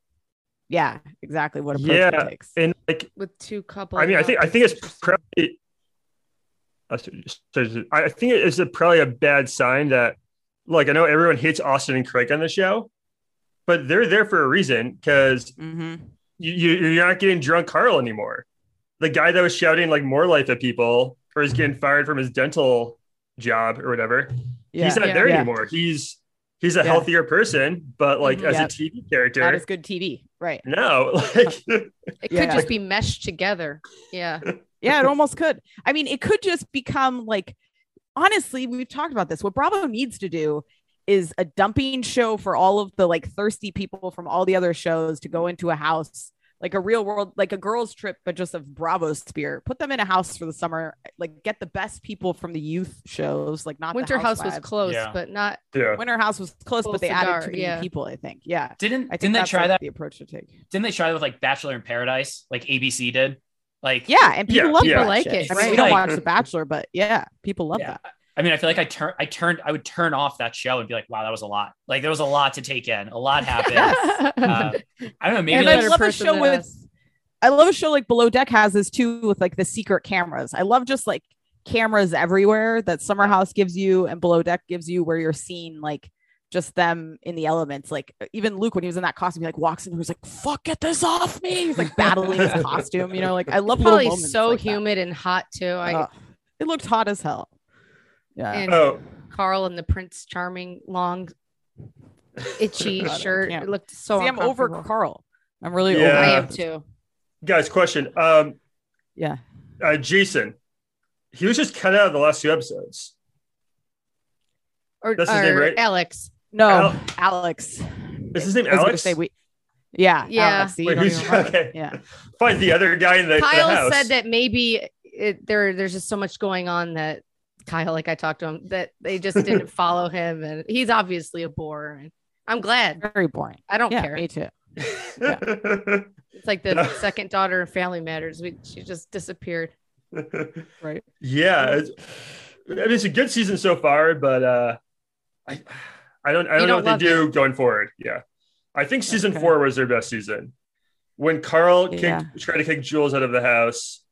Yeah, exactly what approach Yeah, it takes. And like, with two couple. I mean, I think I think it's probably. I s- I think it's a, probably a bad sign that, like, I know everyone hates Austen and Craig on the show, but they're there for a reason because Mhm. you, you you're not getting drunk Carl anymore. The guy that was shouting like more life at people or is getting fired from his dental job or whatever. Yeah, he's not Yeah. there Yeah. anymore. He's he's a Yeah. healthier person, but like Mhm. as Yeah. a TV character, that is good TV, right? no. Like it could Yeah. just be meshed together. Yeah. Yeah, it almost could. I mean, it could just become like, honestly, we've talked about this. What Bravo needs to do is a dumping show for all of the like thirsty people from all the other shows to go into a house, like a real world, like a girls' trip, but just of Bravo sphere. Put them in a house for the summer, like get the best people from the youth shows, like not the Winter House was close, Yeah. but not yeah. Winter House was close, Full but they cigar, added too many yeah. people. I think. Yeah, Didn't I think didn't they try like that? the approach to take. Didn't they try that with like Bachelor in Paradise, like ABC did? Like Yeah, and people Yeah, love yeah. Like shit. it, I mean, we don't watch The Bachelor, but yeah, people love Yeah. that. I mean, I feel like I turn, I turned, I would turn off that show and be like, wow, that was a lot. Like there was a lot to take in. A lot happened. uh, I don't know. Maybe and like, I love a show with us. I love a show like Below Deck has this too with like the secret cameras. I love just like cameras everywhere that Summer House gives you and Below Deck gives you where you're seeing like just them in the elements. Like even Luke when he was in that costume, he like walks in and he's like, fuck, get this off me. He's like battling his costume, you know, like I love little Probably so like that. humid and hot too. I Ugh. it looked hot as hell. Yeah. and Oh, Carl and the Prince Charming long itchy shirt. can't. It looked so See, I'm over. Carl. I'm really Yeah. over I am too. guys, question. Um, Yeah. uh, Jason, he was just cut out of the last two episodes. Or, That's his name, right? Alex. No, Al- Alex. Is his name I Alex? say we yeah, Yeah. Alex, Wait, who's okay? Yeah. Find the other guy in the, the Kyle house. said that maybe it, there there's just so much going on that Kyle, like I talked to him, that they just didn't follow him, and he's obviously a bore. And I'm glad. Very boring. I don't yeah, care. me too. It's like the second daughter in Family Matters. We, she just disappeared. Right. yeah, it's, I mean, it's a good season so far, but uh, I, I don't, I don't know don't what they love do going forward. Yeah, I think season Okay. four was their best season. When Carl kicked, tried to kick Jules out of the house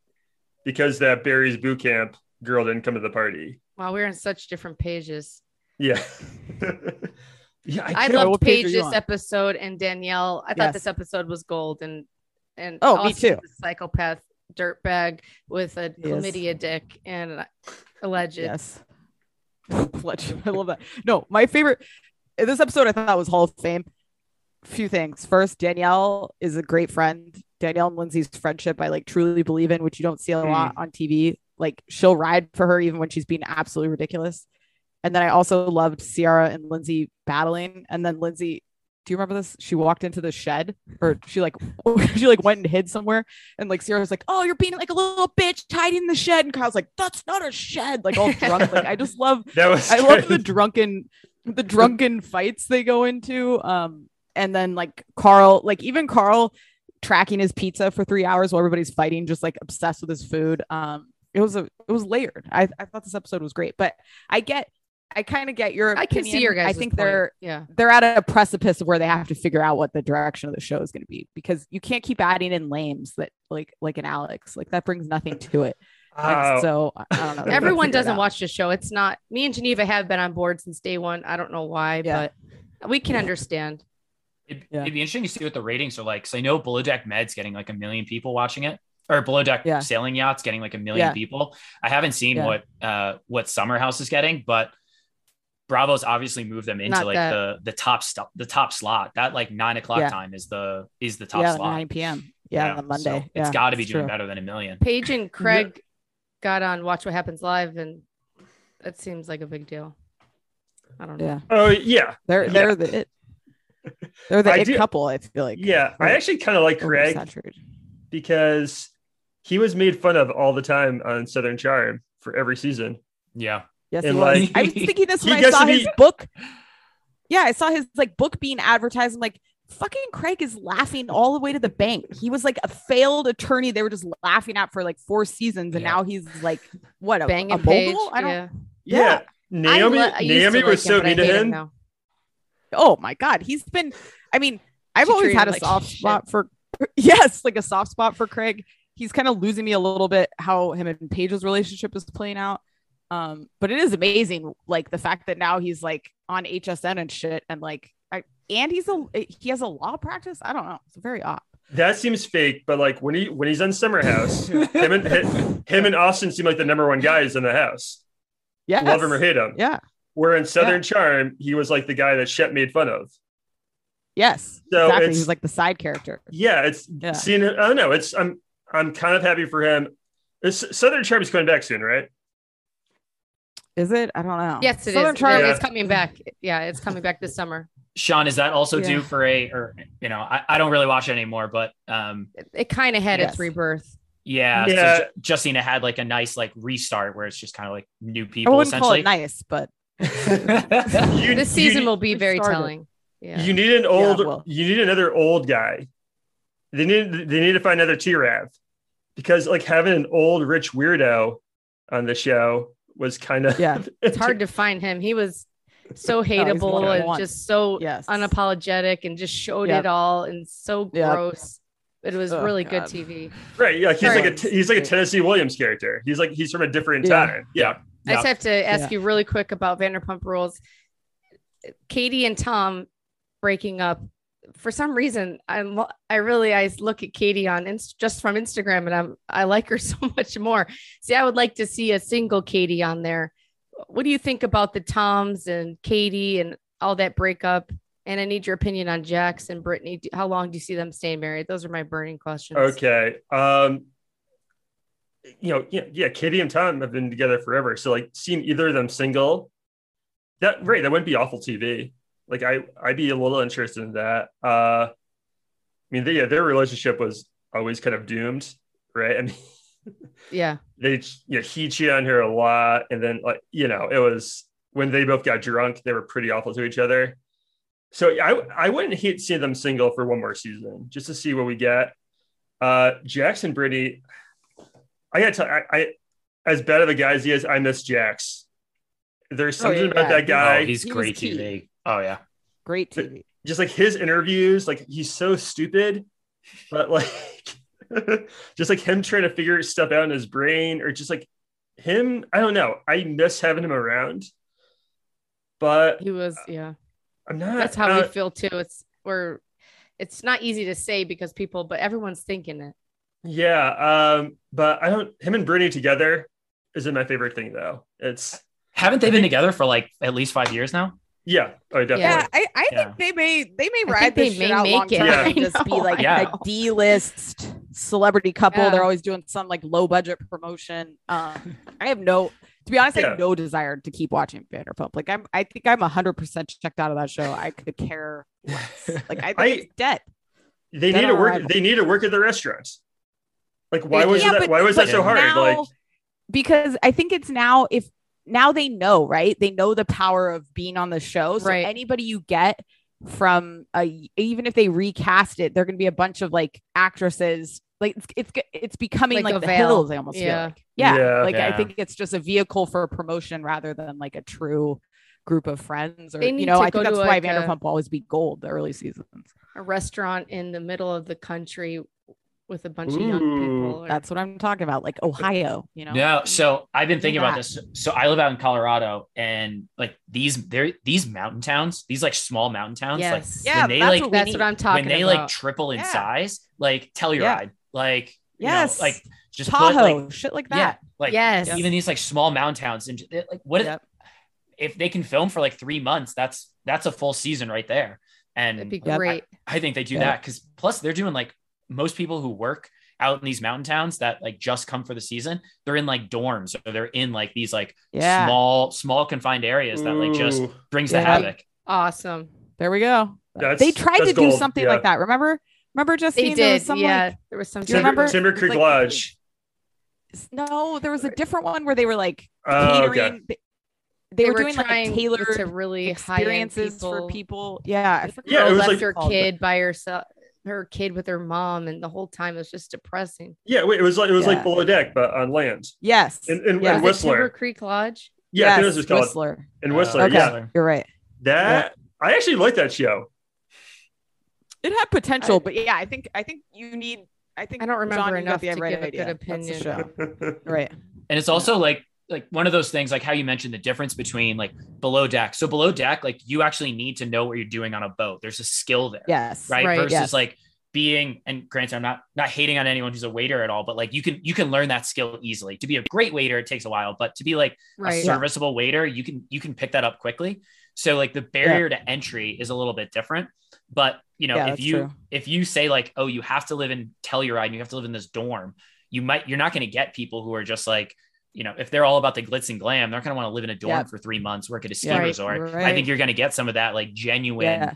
because that Barry's boot camp girl didn't come to the party. Wow, we're on such different pages. Yeah. yeah, I, can't- love- loved what page Paige this episode and Danielle. I thought Yes. this episode was gold and and Oh, me too. a psychopath dirtbag with a He is. chlamydia dick and alleged. Yes. Fletch. I love that. No, my favorite this episode I thought was Hall of Fame. Few things. First, Danielle is a great friend. Danielle and Lindsay's friendship I like truly believe in, which you don't see a lot mm. on TV. Like she'll ride for her even when she's being absolutely ridiculous. And then I also loved Ciara and Lindsay battling. And then Lindsay, do you remember this? She walked into the shed or she like she like went and hid somewhere. And like Ciara was like, Oh, you're being like a little bitch hiding in the shed. And Kyle's like, That's not a shed. Like all drunk. like I just love that was I love the drunken the drunken fights they go into. Um, and then like Carl, like even Carl tracking his pizza for three hours while everybody's fighting, just like obsessed with his food. Um, it was a it was layered. I, I thought this episode was great, but I get I kind of get your I can see your guys. I think they're yeah. they're at a precipice of where they have to figure out what the direction of the show is going to be because you can't keep adding in lames that like like an Alex like that brings nothing to it. And Oh, uh, so I I don't know. Everyone doesn't watch the show. It's not me and Geneva have been on board since day one. I don't know why, Yeah. but we can understand. It, Yeah. It'd be interesting to see what the ratings are like. So I know Below Deck Med's getting like a million people watching it, or Below Deck Yeah. Sailing Yachts getting like a million Yeah. people. I haven't seen Yeah. what uh what Summer House is getting, but Bravo's obviously moved them into Not like that- the the top stuff, the top slot. That like nine o'clock Yeah. time is the is the top yeah, slot. 9 p.m. Yeah, on the Monday. so it's Yeah, got to be it's doing true. better than a million. Paige and Craig got on Watch What Happens Live, and that seems like a big deal. I don't know. Yeah, oh yeah, they're Yeah. they're the it. They're the I it do- couple. I feel like yeah. I actually kind of like Craig Oversaturated. because he was made fun of all the time on Southern Charm for every season. Yeah. Yes, And, he was. like, I was thinking this when I saw his be- book. Yeah, I saw his like book being advertised. I'm like, fucking Craig is laughing all the way to the bank. He was like a failed attorney. They were just laughing at for like four seasons, and Yeah. now he's like what a, Banging a Paige. mogul? I don't. yeah. Yeah. Naomi lo- I used Naomi like was so him, but mean to hate him. now. Oh my god, he's been. I mean, I've She always had a like soft shit. spot for. Yes, like a soft spot for Craig. He's kind of losing me a little bit how him and Paige's relationship is playing out. Um, but it is amazing, like the fact that now he's like on HSN and shit, and like, I and he's a he has a law practice. I don't know. It's very odd. That seems fake, but like when he when he's on Summer House, him and him, him and Austen seem like the number one guys in the house. Yeah, Love him or hate him. Yeah. Where in Southern Charm, he was like the guy that Shep made fun of. Yes. So exactly. He's like the side character. Yeah, it's Yeah. seeing it. I don't know. It's I'm I'm kind of happy for him. It's, Southern Charm is coming back soon, right? Is it? I don't know. Yes, it is. Southern Charm. Yeah. It's coming back. Yeah, it's coming back this summer. Sean, is that also Yeah. due for a, or you know, I, I don't really watch it anymore, but um, It, it kind of had Yes. its rebirth. yeah, so Yeah. Justina had like a nice like restart where it's just kind of like new people. I people wouldn't call it nice, but You, This season you, will be very started. telling. Yeah. You need an old. well. You need another old guy. They need. They need to find another T Rav, because like having an old rich weirdo on the show was kind of Yeah. it's hard to find him. He was so hateable one of and one. just so yes. unapologetic and just showed Yep. it all and so Yep. gross. It was Oh, really good TV. right. Yeah, he's like a he's like a Tennessee Williams character. He's like he's from a different Yeah. time. Yeah. I just have to ask Yeah. you really quick about Vanderpump Rules. Katie and Tom breaking up. For some reason, I'm I really I look at Katie on Inst- just from Instagram and I'm I like her so much more. See, I would like to see a single Katie on there. What do you think about the Toms and Katie and all that breakup? And I need your opinion on Jax and Brittany. How long do you see them staying married? Those are my burning questions. Okay. Um. You know, yeah, yeah. Katie and Tom have been together forever. So like seeing either of them single, that right, that wouldn't be awful TV. Like I, I'd be a little interested in that. Uh, I mean, they, yeah, their relationship was always kind of doomed, right? I mean, Yeah. they, you know, he cheated on her a lot, and then like you know, it was when they both got drunk, they were pretty awful to each other. So I, I wouldn't hate seeing them single for one more season just to see what we get. Uh, Jackson Brittany, I gotta tell, I, I as bad of a guy as he is, I miss Jax. There's Oh, something yeah, about yeah. that guy. oh, he's he was great key. TV. Oh yeah, Great TV. just like his interviews, like he's so stupid, but like just like him trying to figure stuff out in his brain, or just like him. I don't know. I miss having him around, but He was, yeah. I'm not. That's how uh, we feel too. It's we're it's not easy to say because people, but everyone's thinking it. Yeah, um, but I don't. Him and Brittany together isn't my favorite thing though. It's haven't they been together for like at least five years now? Yeah, oh definitely. Yeah, I, I Yeah. think they may they may I ride think they this may shit out make long it. term Yeah. and just be like I a know. D list celebrity couple. Yeah. They're always doing some like low budget promotion. Um, I have no to be honest, I have no desire to keep watching Vanderpump. Like I'm I think I'm hundred percent checked out of that show. I could care less. Like I think I- it's dead. They Dead need to work. arrival. They need to work at the restaurants. Like, why Yeah, was that? but- Why was that so hard? now- like, because I think it's now if now they know, right? They know the power of being on the show. So Right. anybody you get from a even if they recast it, they're going to be a bunch of like actresses. Like it's it's, it's becoming Like like, a the veil. hills. I almost Yeah. feel like. Yeah, Yeah. like I think it's just a vehicle for promotion rather than like a true group of friends. Or you know, I think to, that's why like, a- Vanderpump will always be gold the early seasons. A restaurant in the middle of the country with a bunch of young people. or- That's what I'm talking about, like Ohio. You know, No, so I've been thinking about this. So I live out in Colorado, and like these, there, these mountain towns, these like small mountain towns, yes. like Yeah, when they that's like what that's what I'm talking when they about. like triple in Yeah. size, like Telluride, Yeah. like you know, like just Tahoe, put like shit like yeah, that. like Yes. even these like small mountain towns, and like what if- Yep. if they can film for like three months? That's that's a full season right there, and It'd be Yep. great. I think they do Yeah. that because plus they're doing like most people who work out in these mountain towns that like just come for the season, they're in like dorms or they're in like these like Yeah. small, small confined areas that like just ooh, brings the havoc. Awesome. There we go. That's- they tried that's to do something yeah. like that. Remember? Remember, Justine? They There was did. some, yeah. like- there was some. Do you Timber, remember? Timber Creek like- Lodge. no, there was a different one where they were like Oh, catering. okay. they- they, They were, were doing like trying tailored to really high-end experiences for people. people. Yeah, I This forget Yeah, it was left like- her called, but- kid by herself, her kid with her mom, and the whole time it was just depressing. Yeah, it was like it was Yeah. like below deck, but on land. Yes, In, in, Yeah. in Was it Timber Whistler. Creek Lodge? Yeah, yes, this is called Whistler. in Uh, Whistler. Okay. Yeah, You're right. that I actually like that show. It had potential, but yeah, I think I think you need. I think I don't remember John, enough the to right give a idea. good That's opinion. show. Right. and it's also like like one of those things like how you mentioned the difference between like below deck so below deck like you actually need to know what you're doing on a boat there's a skill there Yes. right, Right, versus yes. like being and granted i'm not not hating on anyone who's a waiter at all but like you can you can learn that skill easily to be a great waiter it takes a while but to be like a Right. serviceable waiter you can you can pick that up quickly so like the barrier to entry is a little bit different but you know Yeah, if you true. if you say like oh you have to live in telluride and you have to live in this dorm you might you're not going to get people who are just like you know if they're all about the glitz and glam they're not going to want to live in a dorm Yeah. for three months work at a ski Yeah. Right, resort i think you're going to get some of that like genuine Yeah.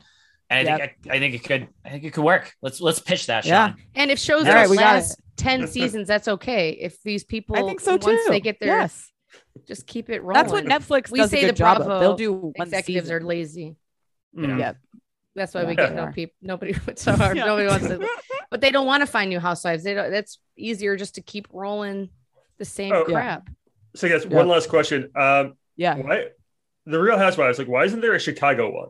and i think I, I think it could i think it could work let's let's pitch that Yeah. Sean. And if shows All right, don't we got last ten seasons, that's okay. If these people, I think so too. once they get their, yes. just keep it rolling. That's what Netflix we does say a the good job of. Bravo They'll do one executives season. are lazy. You know? Yeah. That's why Yeah, we get no people. Nobody. It's so hard. Yeah. Nobody wants to. But they don't want to find new housewives. They don't. That's easier just to keep rolling the same Oh. Yeah. crap. So I guess Yeah. one last question. Um, Yeah. why the Real Housewives? Like, why isn't there a Chicago one?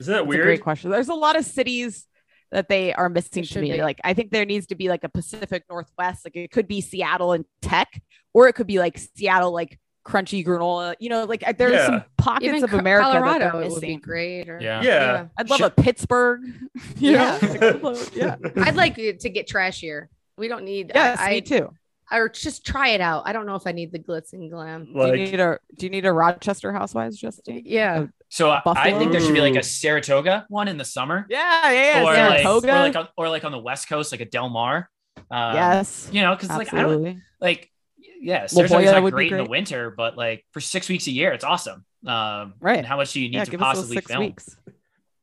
Isn't that That's a weird? great question. There's a lot of cities that they are missing to me. be. Like I think there needs to be like a Pacific Northwest. Like it could be Seattle and tech, or it could be like Seattle like crunchy granola. You know, like there's Yeah. some pockets Even of America Colorado that they're would be great. Or, Yeah. Yeah. I'd love Sure. a Pittsburgh. Yeah. yeah. I'd like to get trashier. We don't need. Yes, I, me I, too. Or just try it out. I don't know if I need the glitz and glam. Do you need a Do you need a Rochester Housewives, Justine? Yeah. so I- I think there should be like a saratoga one in the summer Yeah, yeah, yeah. or, like, Saratoga. or like on, or like on the west coast like a del mar um, yes, you know because like i don't absolutely. like yeah La Saratoga's Jolla not would be great in the winter but like for six weeks a year it's awesome um Right. and how much do you need yeah, to give us those possibly six film weeks.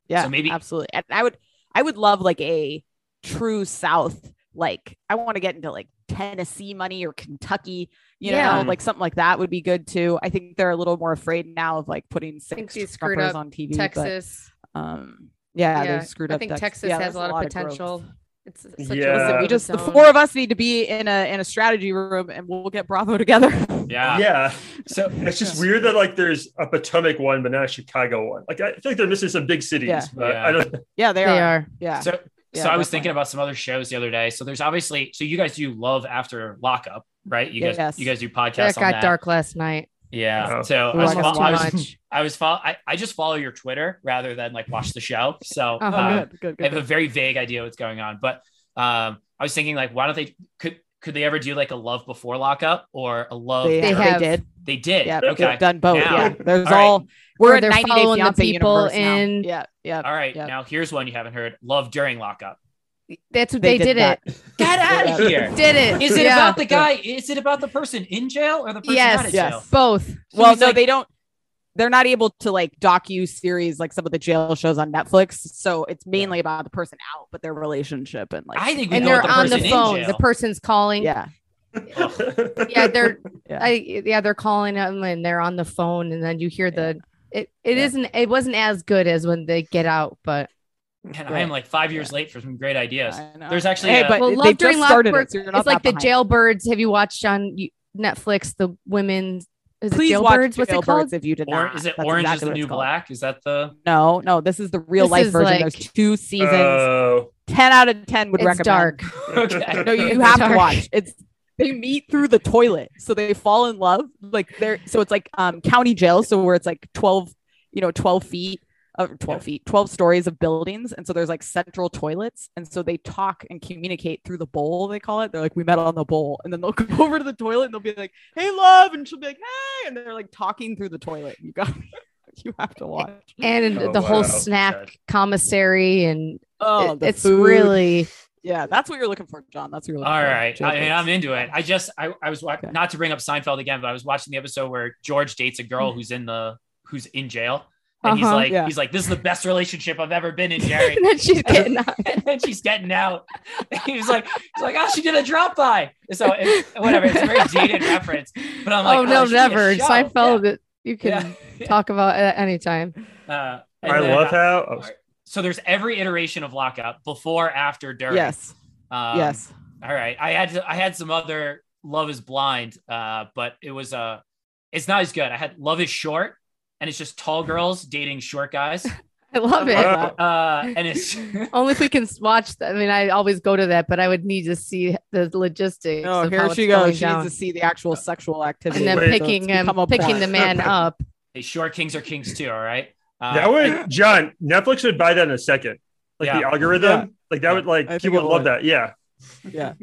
Yeah, So maybe- absolutely. And I would, I would love like a true South. Like I want to get into like Tennessee money or Kentucky. You Yeah. know, like something like that would be good too. I think they're a little more afraid now of like putting think six they screwed up on TV. but, Texas. um, yeah, Yeah, they've screwed up. I think Tex- Texas yeah, has there's a lot of growth. potential. It's such Yeah. a Listen, we just the four of us need to be in a in a strategy room and we'll get Bravo together. yeah yeah, so it's just weird that like there's a Potomac one, but not a Chicago one. Like, I feel like they're missing some big cities, Yeah. but Yeah. I don't. yeah, they, They are. are. Yeah. so Yeah, so i was definitely. thinking about some other shows the other day so there's obviously so you guys do love after lockup right you guys Yes. you guys do podcasts That got that dark last night. yeah Oh. so Ooh, I was, I fol- guess I was. I was follow I, I just follow your twitter rather than like watch the show so Uh-huh. Oh, uh, good, good, I have good. a very vague idea what's going on, but um, I was thinking like, why don't they could could they ever do like a love before lockup or a love? They, They during- they have- did. They did. Yeah, Okay. they've done both. Now- yeah, there's all right. all we're Or they're 90 Day following the Fiance people universe now. in- Yeah, yeah. All right. Yeah. Now here's one you haven't heard. Love during lockup. That's what They they, did did, it. Get out of here. Did it? Is it Yeah. about the guy? Is it about the person in jail or the person Yes, out of yes. jail? both? So Well, no, like- they don't. They're not able to like docu series like some of the jail shows on Netflix. So it's mainly about the person out, but their relationship and like I think we And they're the on the phone. The person's calling. yeah, Yeah, they're Yeah. I, yeah, they're calling them and they're on the phone, and then you hear the it. It Yeah. not It wasn't as good as when they get out, but Man, I am like five years late for some great ideas. I know. There's actually hey, a- but well, love during started it, so it's like the behind. jailbirds. Have you watched on Netflix the women's? Is Please it watch jailbirds? What's it called? if you did or not. is it That's Orange exactly is the New. Black? Is that the No, no, this is the real This life version. like- There's two seasons. Ten out of ten would It's recommend. dark. okay? No, you, you have dark. to watch. It's they meet through the toilet, so they fall in love. Like they're so it's like um county jail, so where it's like twelve, you know, twelve feet of twelve feet, twelve stories of buildings, and so there's like central toilets, and so they talk and communicate through the bowl. They call it. They're like, we met on the bowl, and then they'll go over to the toilet and they'll be like, hey, love, and she'll be like, hey, and they're like talking through the toilet. You got. You have to watch. And Oh, the whole snack Okay. commissary, and Oh, it- it's food. really yeah. That's what you're looking for, John. That's what you're looking All for. right. I mean, I'm into it. I just, I, I was wa- Okay. not to bring up Seinfeld again, but I was watching the episode where George dates a girl mm. who's in the, who's in jail. And he's Uh-huh. like, Yeah. he's like, this is the best relationship I've ever been in, Jerry. and then she's getting out. and then she's getting out. he was like, he's like, oh, she did a drop by. So it, whatever. It's a very dated reference, but I'm like, oh no, it should be a never. show. Seinfeld. You can Yeah. talk about it anytime. Uh, and I then, love uh, how. oh, So there's every iteration of lockup before, after, during. Yes. Um, yes. All right. I had I had some other Love is Blind, uh, but it was uh it's not as good. I had Love is Short, and it's just tall girls dating short guys. I love it. Uh, and it's Only if we can watch that. I mean, I always go to that, but I would need to see the logistics. Oh, here she goes. She down. needs to see the actual sexual activity. and then Wait. Picking him, become picking the man up. hey, short kings are kings too. All right. Uh, that would John Netflix would buy that in a second. Like the algorithm, Yeah. like that would like I people it would love that. Yeah. Yeah.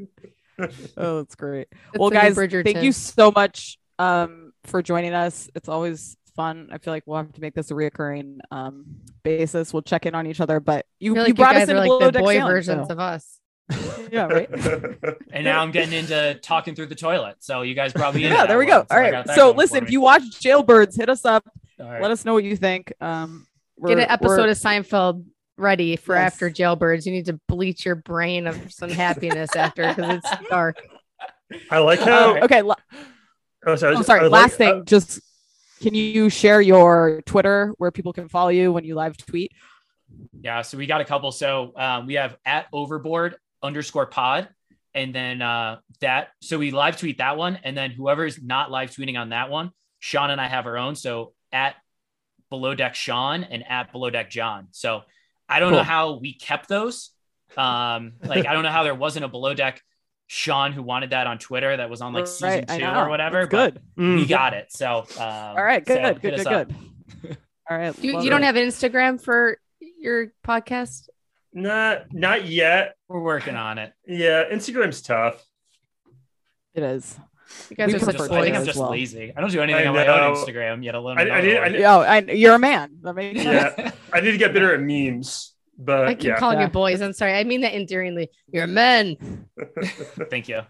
oh, that's great. It's well, guys, thank you so much um, for joining us. It's always fun. I feel like we'll have to make this a reoccurring um, basis. We'll check in on each other. But you, I feel you like you brought us guys in are like below the boy sailing, versions so- of us. yeah, right. and now I'm getting into talking through the toilet. So you guys probably Yeah, there we go. All right. So listen, if you watch Jailbirds, hit us up. Let us know what you think. Um, Get we're- an episode we're- of Seinfeld ready for Yes. after jailbirds. You need to bleach your brain of some happiness after because it's dark. I like how. Oh, okay. la- Oh, sorry. I'm sorry. Last like- thing, just can you share your Twitter where people can follow you when you live tweet? Yeah, so we got a couple. So um, we have at overboard underscore pod, and then uh, that. So we live tweet that one, and then whoever's not live tweeting on that one, Sean and I have our own. So at below deck Sean and at below deck John. So I don't know how we kept those. Um, like I don't know how there wasn't a below deck Sean who wanted that on Twitter that was on like season Right, two or whatever. That's but good. Mm. We got it. So um, All right. Good. so good. Good. Good. Good. All right. You, you don't have Instagram for your podcast? Not not yet. We're working on it. Yeah, Instagram's tough. It is. You guys We are I'm such prefer just, I think I'm just well. lazy. I don't do anything on my own. Instagram yet alone. I- I need- I need- Oh, I, you're a man. That makes sense. Yeah, I need to get better at memes. But I keep yeah, calling Yeah. you boys. I'm sorry. I mean that endearingly. You're men. Thank you.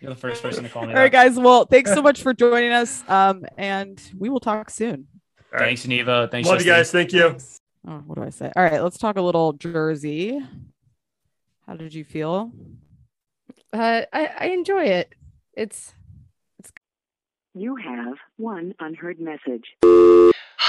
You're the first person to call me. All right, that. guys. Well, thanks so much for joining us. Um, and we will talk soon. All right. Thanks, Neva. Thanks, love you guys. Thank you. Oh, what do I say? All right, let's talk a little Jersey. How did you feel? Uh, I, I enjoy it. It's it's You have one unheard message.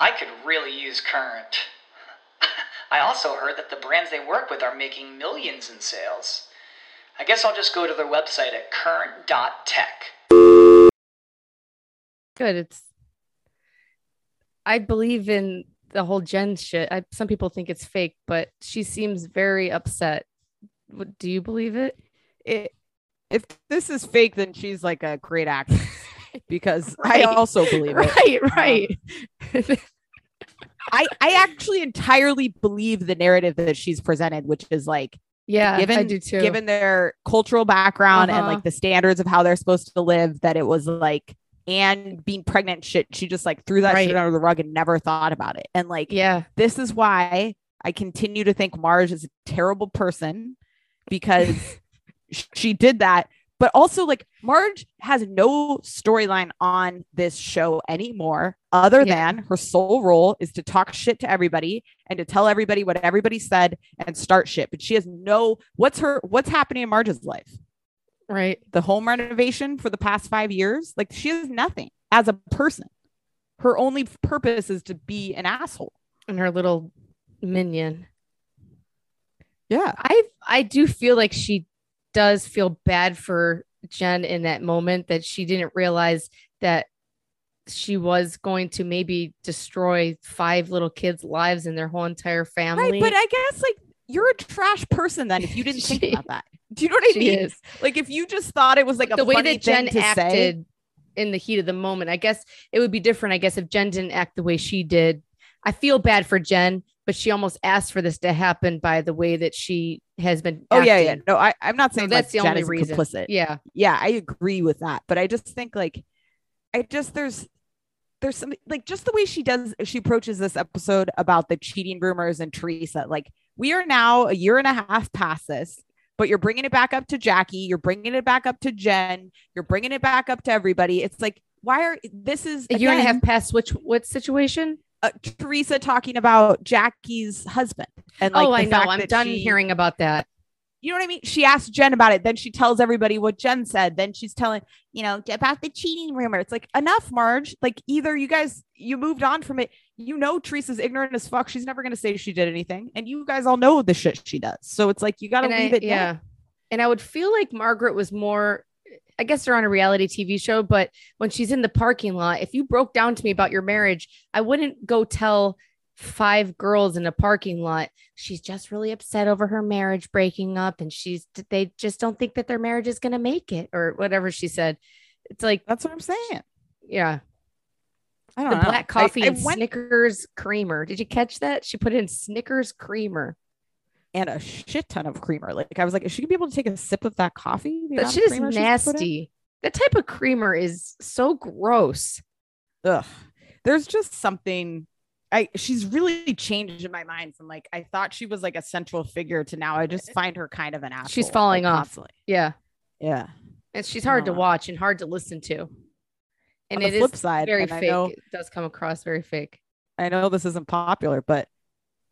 I could really use Current. I also heard that the brands they work with are making millions in sales. I guess I'll just go to their website at current.tech. good. It's I believe in the whole Jen shit. I, some people think it's fake, but she seems very upset. What, do you believe it? It, if this is fake, then she's like a great actress because Right. I also believe it. Right, um, right. I, I actually entirely believe the narrative that she's presented, which is like yeah, given I do too. given their cultural background and Uh-huh. like the standards of how they're supposed to live, that it was like and being pregnant shit, she just like threw that shit Right. under the rug and never thought about it. And like yeah, this is why I continue to think Marge is a terrible person because she did that. But also, like, Marge has no storyline on this show anymore, other Yeah. than her sole role is to talk shit to everybody and to tell everybody what everybody said and start shit. But she has no what's her what's happening in Marge's life? right. The home renovation for the past five years? Like, she has nothing as a person. Her only purpose is to be an asshole. And her little minion. Yeah. I I do feel like she does feel bad for Jen in that moment that she didn't realize that she was going to maybe destroy five little kids' lives and their whole entire family. Right, but I guess like you're a trash person then if you didn't think about that. Do you know what I mean? is. Like if you just thought it was like a the way that Jen to say. acted in the heat of the moment. I guess it would be different. I guess if Jen didn't act the way she did, I feel bad for Jen, but she almost asked for this to happen by the way that she has been. Oh yeah, yeah. No, I, I'm not So saying that's like, the only reason. complicit. Yeah, Yeah, I agree with that. But I just think like I just there's there's some like just the way she does she approaches this episode about the cheating rumors and Teresa. Like we are now a year and a half past this, but you're bringing it back up to Jackie, you're bringing it back up to Jen, you're bringing it back up to everybody. It's like why are this is A year and a half past which what situation? Uh, Teresa talking about Jackie's husband and like oh, I know. I'm done she- hearing about that. You know what I mean? She asked Jen about it. Then she tells everybody what Jen said. Then she's telling, you know, about the cheating rumor. It's like enough, Marge. Like either you guys you moved on from it. You know Teresa's ignorant as fuck. She's never gonna say she did anything. And you guys all know the shit she does. So it's like you gotta And I- leave it yeah. there. And I would feel like Margaret was more, I guess they're on a reality TV show, but when she's in the parking lot, if you broke down to me about your marriage, I wouldn't go tell five girls in a parking lot she's just really upset over her marriage breaking up and she's they just don't think that their marriage is going to make it or whatever she said. It's like That's what I'm saying. yeah. I don't know. black coffee I, I and went snickers creamer. Did you catch that? She put in snickers creamer and a shit ton of creamer. Like I was like, is she gonna be able to take a sip of that coffee? That shit is nasty that type of creamer is so gross ugh, there's just something. I she's really changed in my mind from like I thought she was like a central figure to now I just find her kind of an asshole. She's falling like, off. constantly. yeah Yeah. and she's hard to Uh, watch and hard to listen to and On it the is side, very fake know it does come across very fake I know this isn't popular, but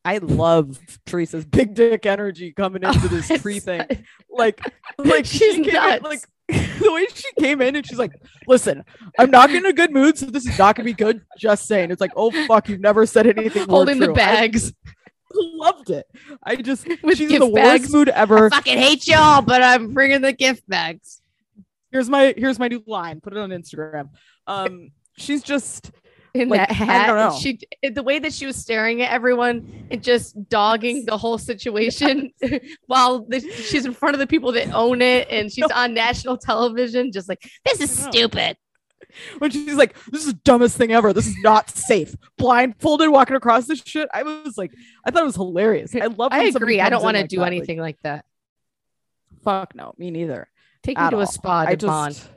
I love Teresa's big dick energy coming into this tree thing. Like, like She's she came in, like the way she came in and she's like, "Listen, I'm not in a good mood, so this is not gonna be good." Just saying, it's like, "Oh fuck, you've never said anything." holding the true." I bags loved it. I just With she's in the bags. worst mood ever. I fucking hate y'all but i'm bringing the gift bags Here's my here's my new line. Put it on Instagram. Um, she's just in Like, that I hat don't know. she the way that she was staring at everyone and just dogging the whole situation while the, she's in front of the people that own it and she's on national television just like this is stupid when she's like, "This is the dumbest thing ever. This is not safe." Blindfolded, walking across this shit. I was like, I thought it was hilarious. I love. i agree i don't want to like do that, anything like that fuck no, me neither. take me to all. a spa I to bond just,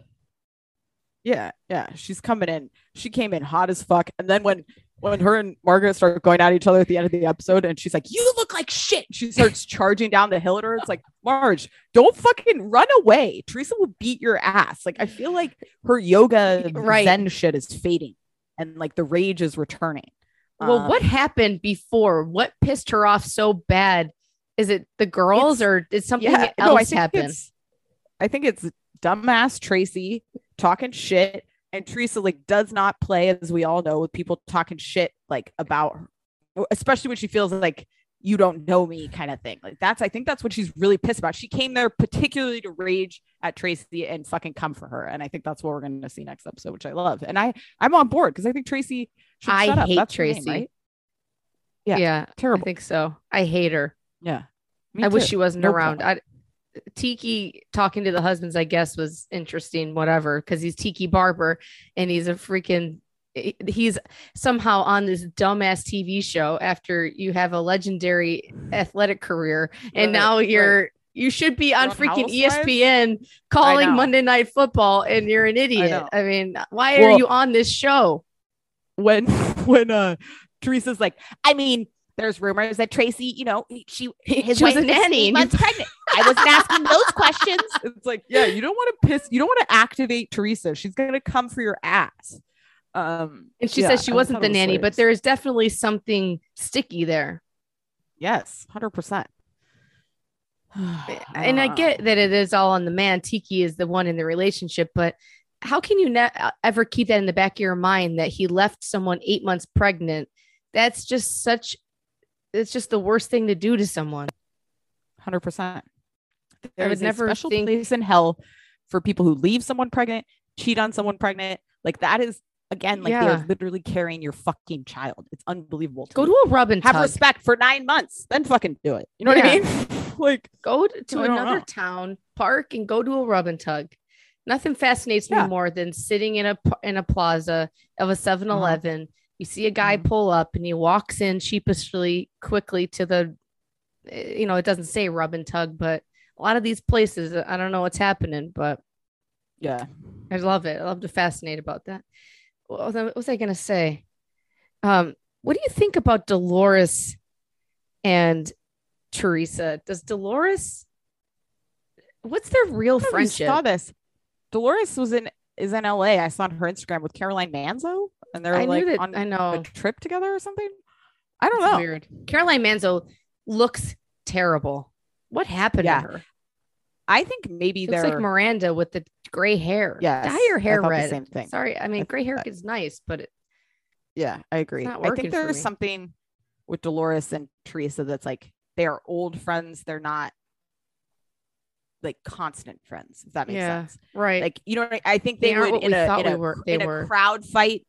yeah, yeah. She's coming in. She came in hot as fuck, and then when when her and Margaret start going at each other at the end of the episode, and she's like, "You look like shit." She starts charging down the hill at her. It's like, Marge, don't fucking run away. Teresa will beat your ass. Like I feel like her yoga Right. zen shit is fading, and like the rage is returning. Well, Um, what happened before? What pissed her off so bad? Is it the girls or did something yeah, no, I else think happen? I think it's dumbass Traci talking shit, and Teresa like does not play, as we all know, with people talking shit like about her, especially when she feels like you don't know me kind of thing. Like that's I think that's what she's really pissed about. She came there particularly to rage at Traci and fucking come for her, and I think that's what we're going to see next episode, which I love. And I I'm on board because I think Traci should I shut up. hate That's her name, Traci. right? yeah, Yeah, I think so. I hate her. yeah. I wish she wasn't No around. I, Tiki talking to the husbands, I guess, was interesting, whatever, because he's Tiki Barber and he's a freaking he's somehow on this dumbass TV show after you have a legendary athletic career. And Right, now right. you should be on freaking Housewives? ESPN calling. Monday Night Football and you're an idiot. know. I, mean, why are you on this show? when when uh Teresa's like, I mean, there's rumors that Traci, you know, she his She was a nanny. months pregnant. I wasn't asking those questions. It's like, yeah, you don't want to piss, you don't want to activate Teresa. She's gonna come for your ass. Um, And she yeah, says she wasn't the nanny, but there is definitely something sticky there. yes, hundred percent. and I get that it is all on the man. Tiki is the one in the relationship, but how can you ne- ever keep that in the back of your mind that he left someone eight months pregnant? That's just such. It's just the worst thing to do to someone. hundred percent. There is is a special think- place in hell for people who leave someone pregnant, cheat on someone pregnant. Like that is again, like Yeah. they're literally carrying your fucking child. It's unbelievable. to Go me. to a rub and have tug. respect for nine months, then fucking do it. You know what I mean? like, Go to, to I don't another know. town, park, and go to a rub and tug. Nothing fascinates me more than sitting in a in a plaza of a uh-huh. 7-Eleven. You see a guy Mhm. pull up and he walks in sheepishly, quickly to the, eh, you know, it doesn't say rub and tug, but a lot of these places, I don't know what's happening, but yeah, I love it. I love to fascinate about that. what was I- I gonna say? Um, what do you think about Dolores and Teresa? Does Dolores? What's their real I don't know if you friendship? saw this. Dolores was in is in LA. I saw on her Instagram with Caroline Manzo, and they're I like knew that. on I know. a trip together or something. I don't know. Weird. Caroline Manzo looks terrible. What happened Yeah. to her? I think maybe they're like Miranda with the gray hair. Yeah, dye your hair red. same thing. Sorry, I mean I- gray hair is nice, but it, yeah, I agree. I think there's something with Dolores and Teresa that's like they are old friends. They're not like constant friends. If that makes Yeah, sense. right? Like you know, what I I think They they, would what in we a, thought in we a were- cr- they in a were. crowd fight.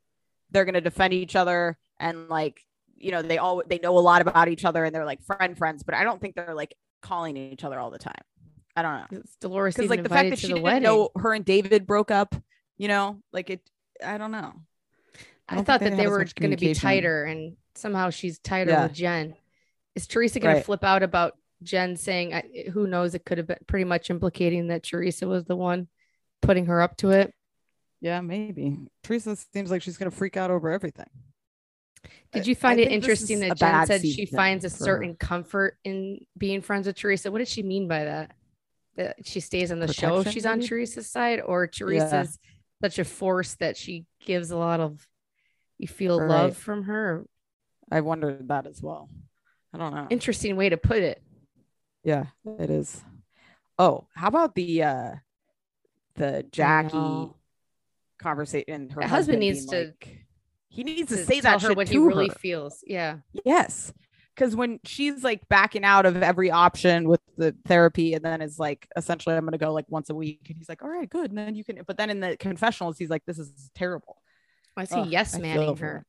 They're gonna defend each other and like you know they all they know a lot about each other and they're like friend friends. But I don't think they're like calling each other all the time. I don't know It's Dolores because like the fact that she the didn't wedding. know her and David broke up. You know, like it. I don't know. I, don't thought think that they they were going to be tighter, and somehow she's tighter Yeah. with Jen. Is Teresa going Right. to flip out about Jen saying, I, "Who knows?" It could have been pretty much implicating that Teresa was the one putting her up to it. Yeah, maybe. Teresa seems like she's gonna freak out over everything. Did I- you I find it think this interesting that Jen said she finds a certain comfort in being friends with Teresa? What did she mean by that? That she stays on the show if Protection, she's on maybe? Teresa's side, or Teresa's such a force that she gives a lot of you feel Right. love from her. I wondered that as well. I don't know. Interesting way to put it. Yeah, it is. Oh, how about the uh the Jackie. Conversation? Her husband being needs to- like- he needs to, to say tell that her what he really her. feels. Yeah. Yes. Because when she's like backing out of every option with the therapy, and then is like, essentially, I'm going to go like once a week. And he's like, all right, good. And then you can, but then in the confessionals, he's like, this is terrible. Oh, Why is he yes I manning her?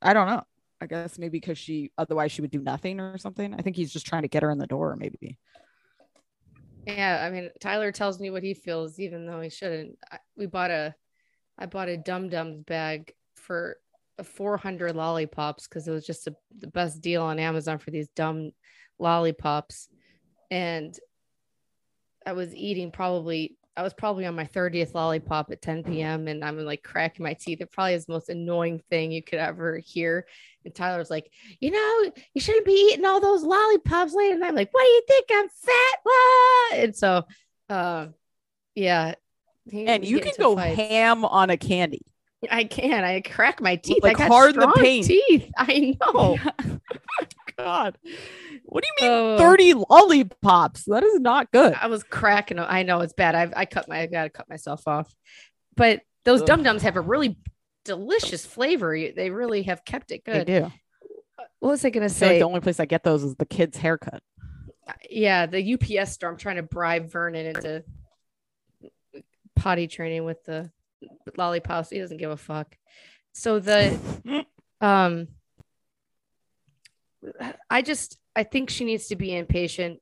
I don't know. I guess maybe because she, otherwise, she would do nothing or something. I think he's just trying to get her in the door, maybe. Yeah, I mean, Tyler tells me what he feels, even though he shouldn't. I, we bought a, I bought a Dum Dums bag for a 400 lollipops because it was just a, the best deal on Amazon for these dumb lollipops, and I was eating probably. I was probably on my 30th lollipop at 10 p.m. and I'm like cracking my teeth. It probably is the most annoying thing you could ever hear. And Tyler's like, you know, you shouldn't be eating all those lollipops later. And I'm like, what do you think? I'm fat. And so, uh, yeah. He- And you can go fights. ham on a candy. I can. I crack my teeth. like, I got hard the strong pain. teeth. I know. God. What do you mean Oh. 30 lollipops? That is not good. I was cracking. I know it's bad. I I cut my. I gotta cut myself off. But those dum dums have a really delicious flavor. They really have kept it good. They do. What was I gonna I feel like say? the only place I get those is the kid's haircut. yeah, the UPS store. I'm trying to bribe Vernon into potty training with the lollipops. He doesn't give a fuck. So the um I just I think she needs to be inpatient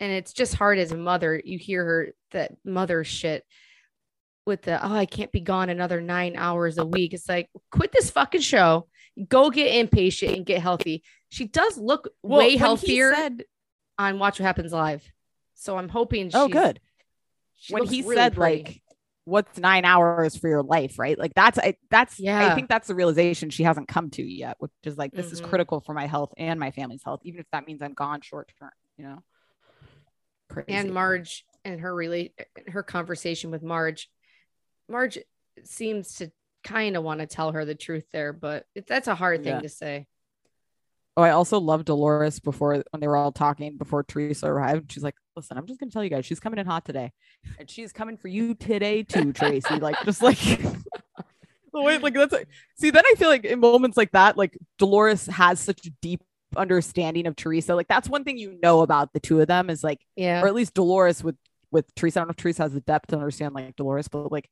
and it's just hard as a mother. You hear her that mother shit with the oh I can't be gone another 9 hours a week. It's like quit this fucking show. Go get inpatient and get healthy. She does look Well, way when he healthier said- on Watch What Happens Live. So I'm hoping oh, good. she when he really said pretty. like what's nine hours for your life right like that's i that's yeah. i think that's the realization she hasn't come to yet which is like this is Mhm. critical for my health and my family's health even if that means i'm gone short term you know Crazy. and Marge and her relate her conversation with Marge. Marge seems to kind of want to tell her the truth there, but it, that's a hard thing Yeah. to say. Oh i also love dolores before when they were all talking before teresa arrived she's like listen i'm just gonna tell you guys she's coming in hot today and she's coming for you today too traci like just like the way like that's like, see then i feel like in moments like that like dolores has such a deep understanding of teresa like that's one thing you know about the two of them is like Yeah. or at least dolores with with teresa i don't know if teresa has the depth to understand like dolores but like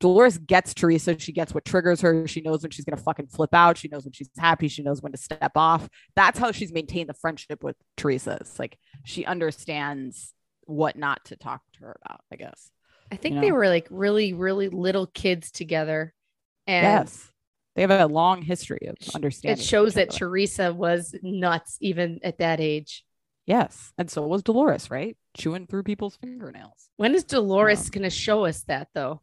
dolores gets teresa. She gets what triggers her. She knows when she's gonna fucking flip out. She knows when she's happy. She knows when to step off. That's how she's maintained the friendship with teresa. It's like she understands what not to talk to her about i guess I think you they were like really, really little kids together. And yes. They have a long history of understanding it shows that. Teresa was nuts even at that age. yes. And so was dolores right? Chewing through people's fingernails. When is Dolores going to show us that though?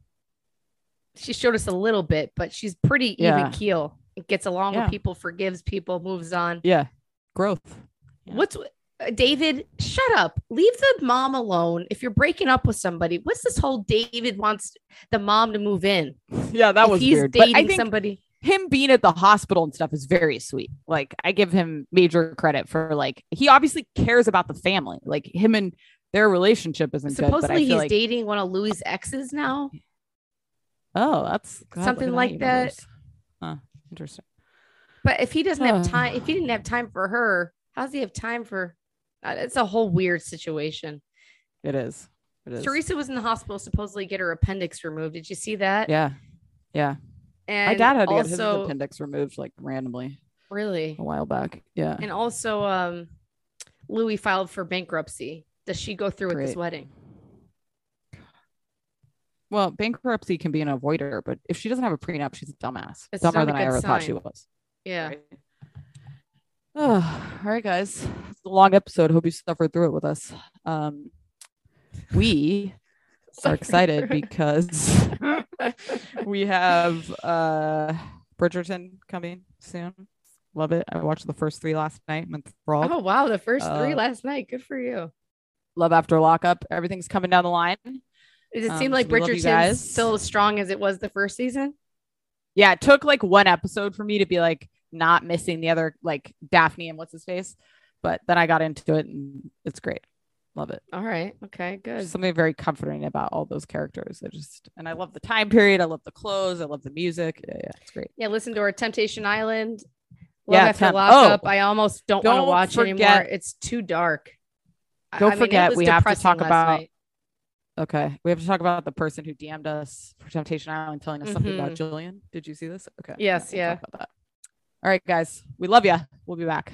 She showed us a little bit, but she's pretty Yeah. even keel. It gets along Yeah. with people, forgives people, moves on. Yeah. Growth. Yeah. What's uh, David? Shut up. Leave the mom alone. If you're breaking up with somebody, what's this whole David wants the mom to move in? Yeah, that If was he's weird. But dating somebody. him being at the hospital and stuff is very sweet. Like I give him major credit for like he obviously cares about the family. Like him and their relationship isn't good. But I Supposedly feel he's like, dating one of Luis' exes now. Oh, that's God, Something like universe. Huh, interesting. But if he doesn't have time, if he didn't have time for her, how does he have time for? Uh, it's a whole weird situation. It is. It is. Teresa was in the hospital supposedly get her appendix removed. Did you see that? Yeah. Yeah. And My dad had to get his appendix removed like randomly really, a while back. Yeah. and also um, Luis filed for bankruptcy. Does she go through with this wedding? Well, bankruptcy can be an avoider, but if she doesn't have a prenup, she's a dumbass. It's Dumber than I ever thought she was. Yeah. Right. Oh, all right, guys. It's a long episode. Hope you suffered through it with us. Um, we are excited because we have uh Bridgerton coming soon. Love it. I watched the first three last night. I'm enthralled. Oh wow, the first three Uh, last night. Good for you. Love after lockup. Everything's coming down the line. Does it um, seem like Bridgerton's still as strong as it was the first season? Yeah, it took like one episode for me to be like not missing the other like Daphne and what's his face, but then I got into it and it's great. Love it. All right. Okay. Good. There's something very comforting about all those characters. I just and I love the time period. I love the clothes. I love the music. Yeah, yeah it's great. Yeah. Listen to our Temptation Island. Love Yeah, after Temp- lockup. oh, I almost don't, want to don't watch anymore. It's too dark. Don't I mean, forget, we have to talk about- night. Okay, we have to talk about the person who DM'd us for Temptation Island, telling us something about Jillian. Did you see this? Okay. Mm-hmm. Yes, yeah. talk about that. All right, guys, we love you. We'll be back.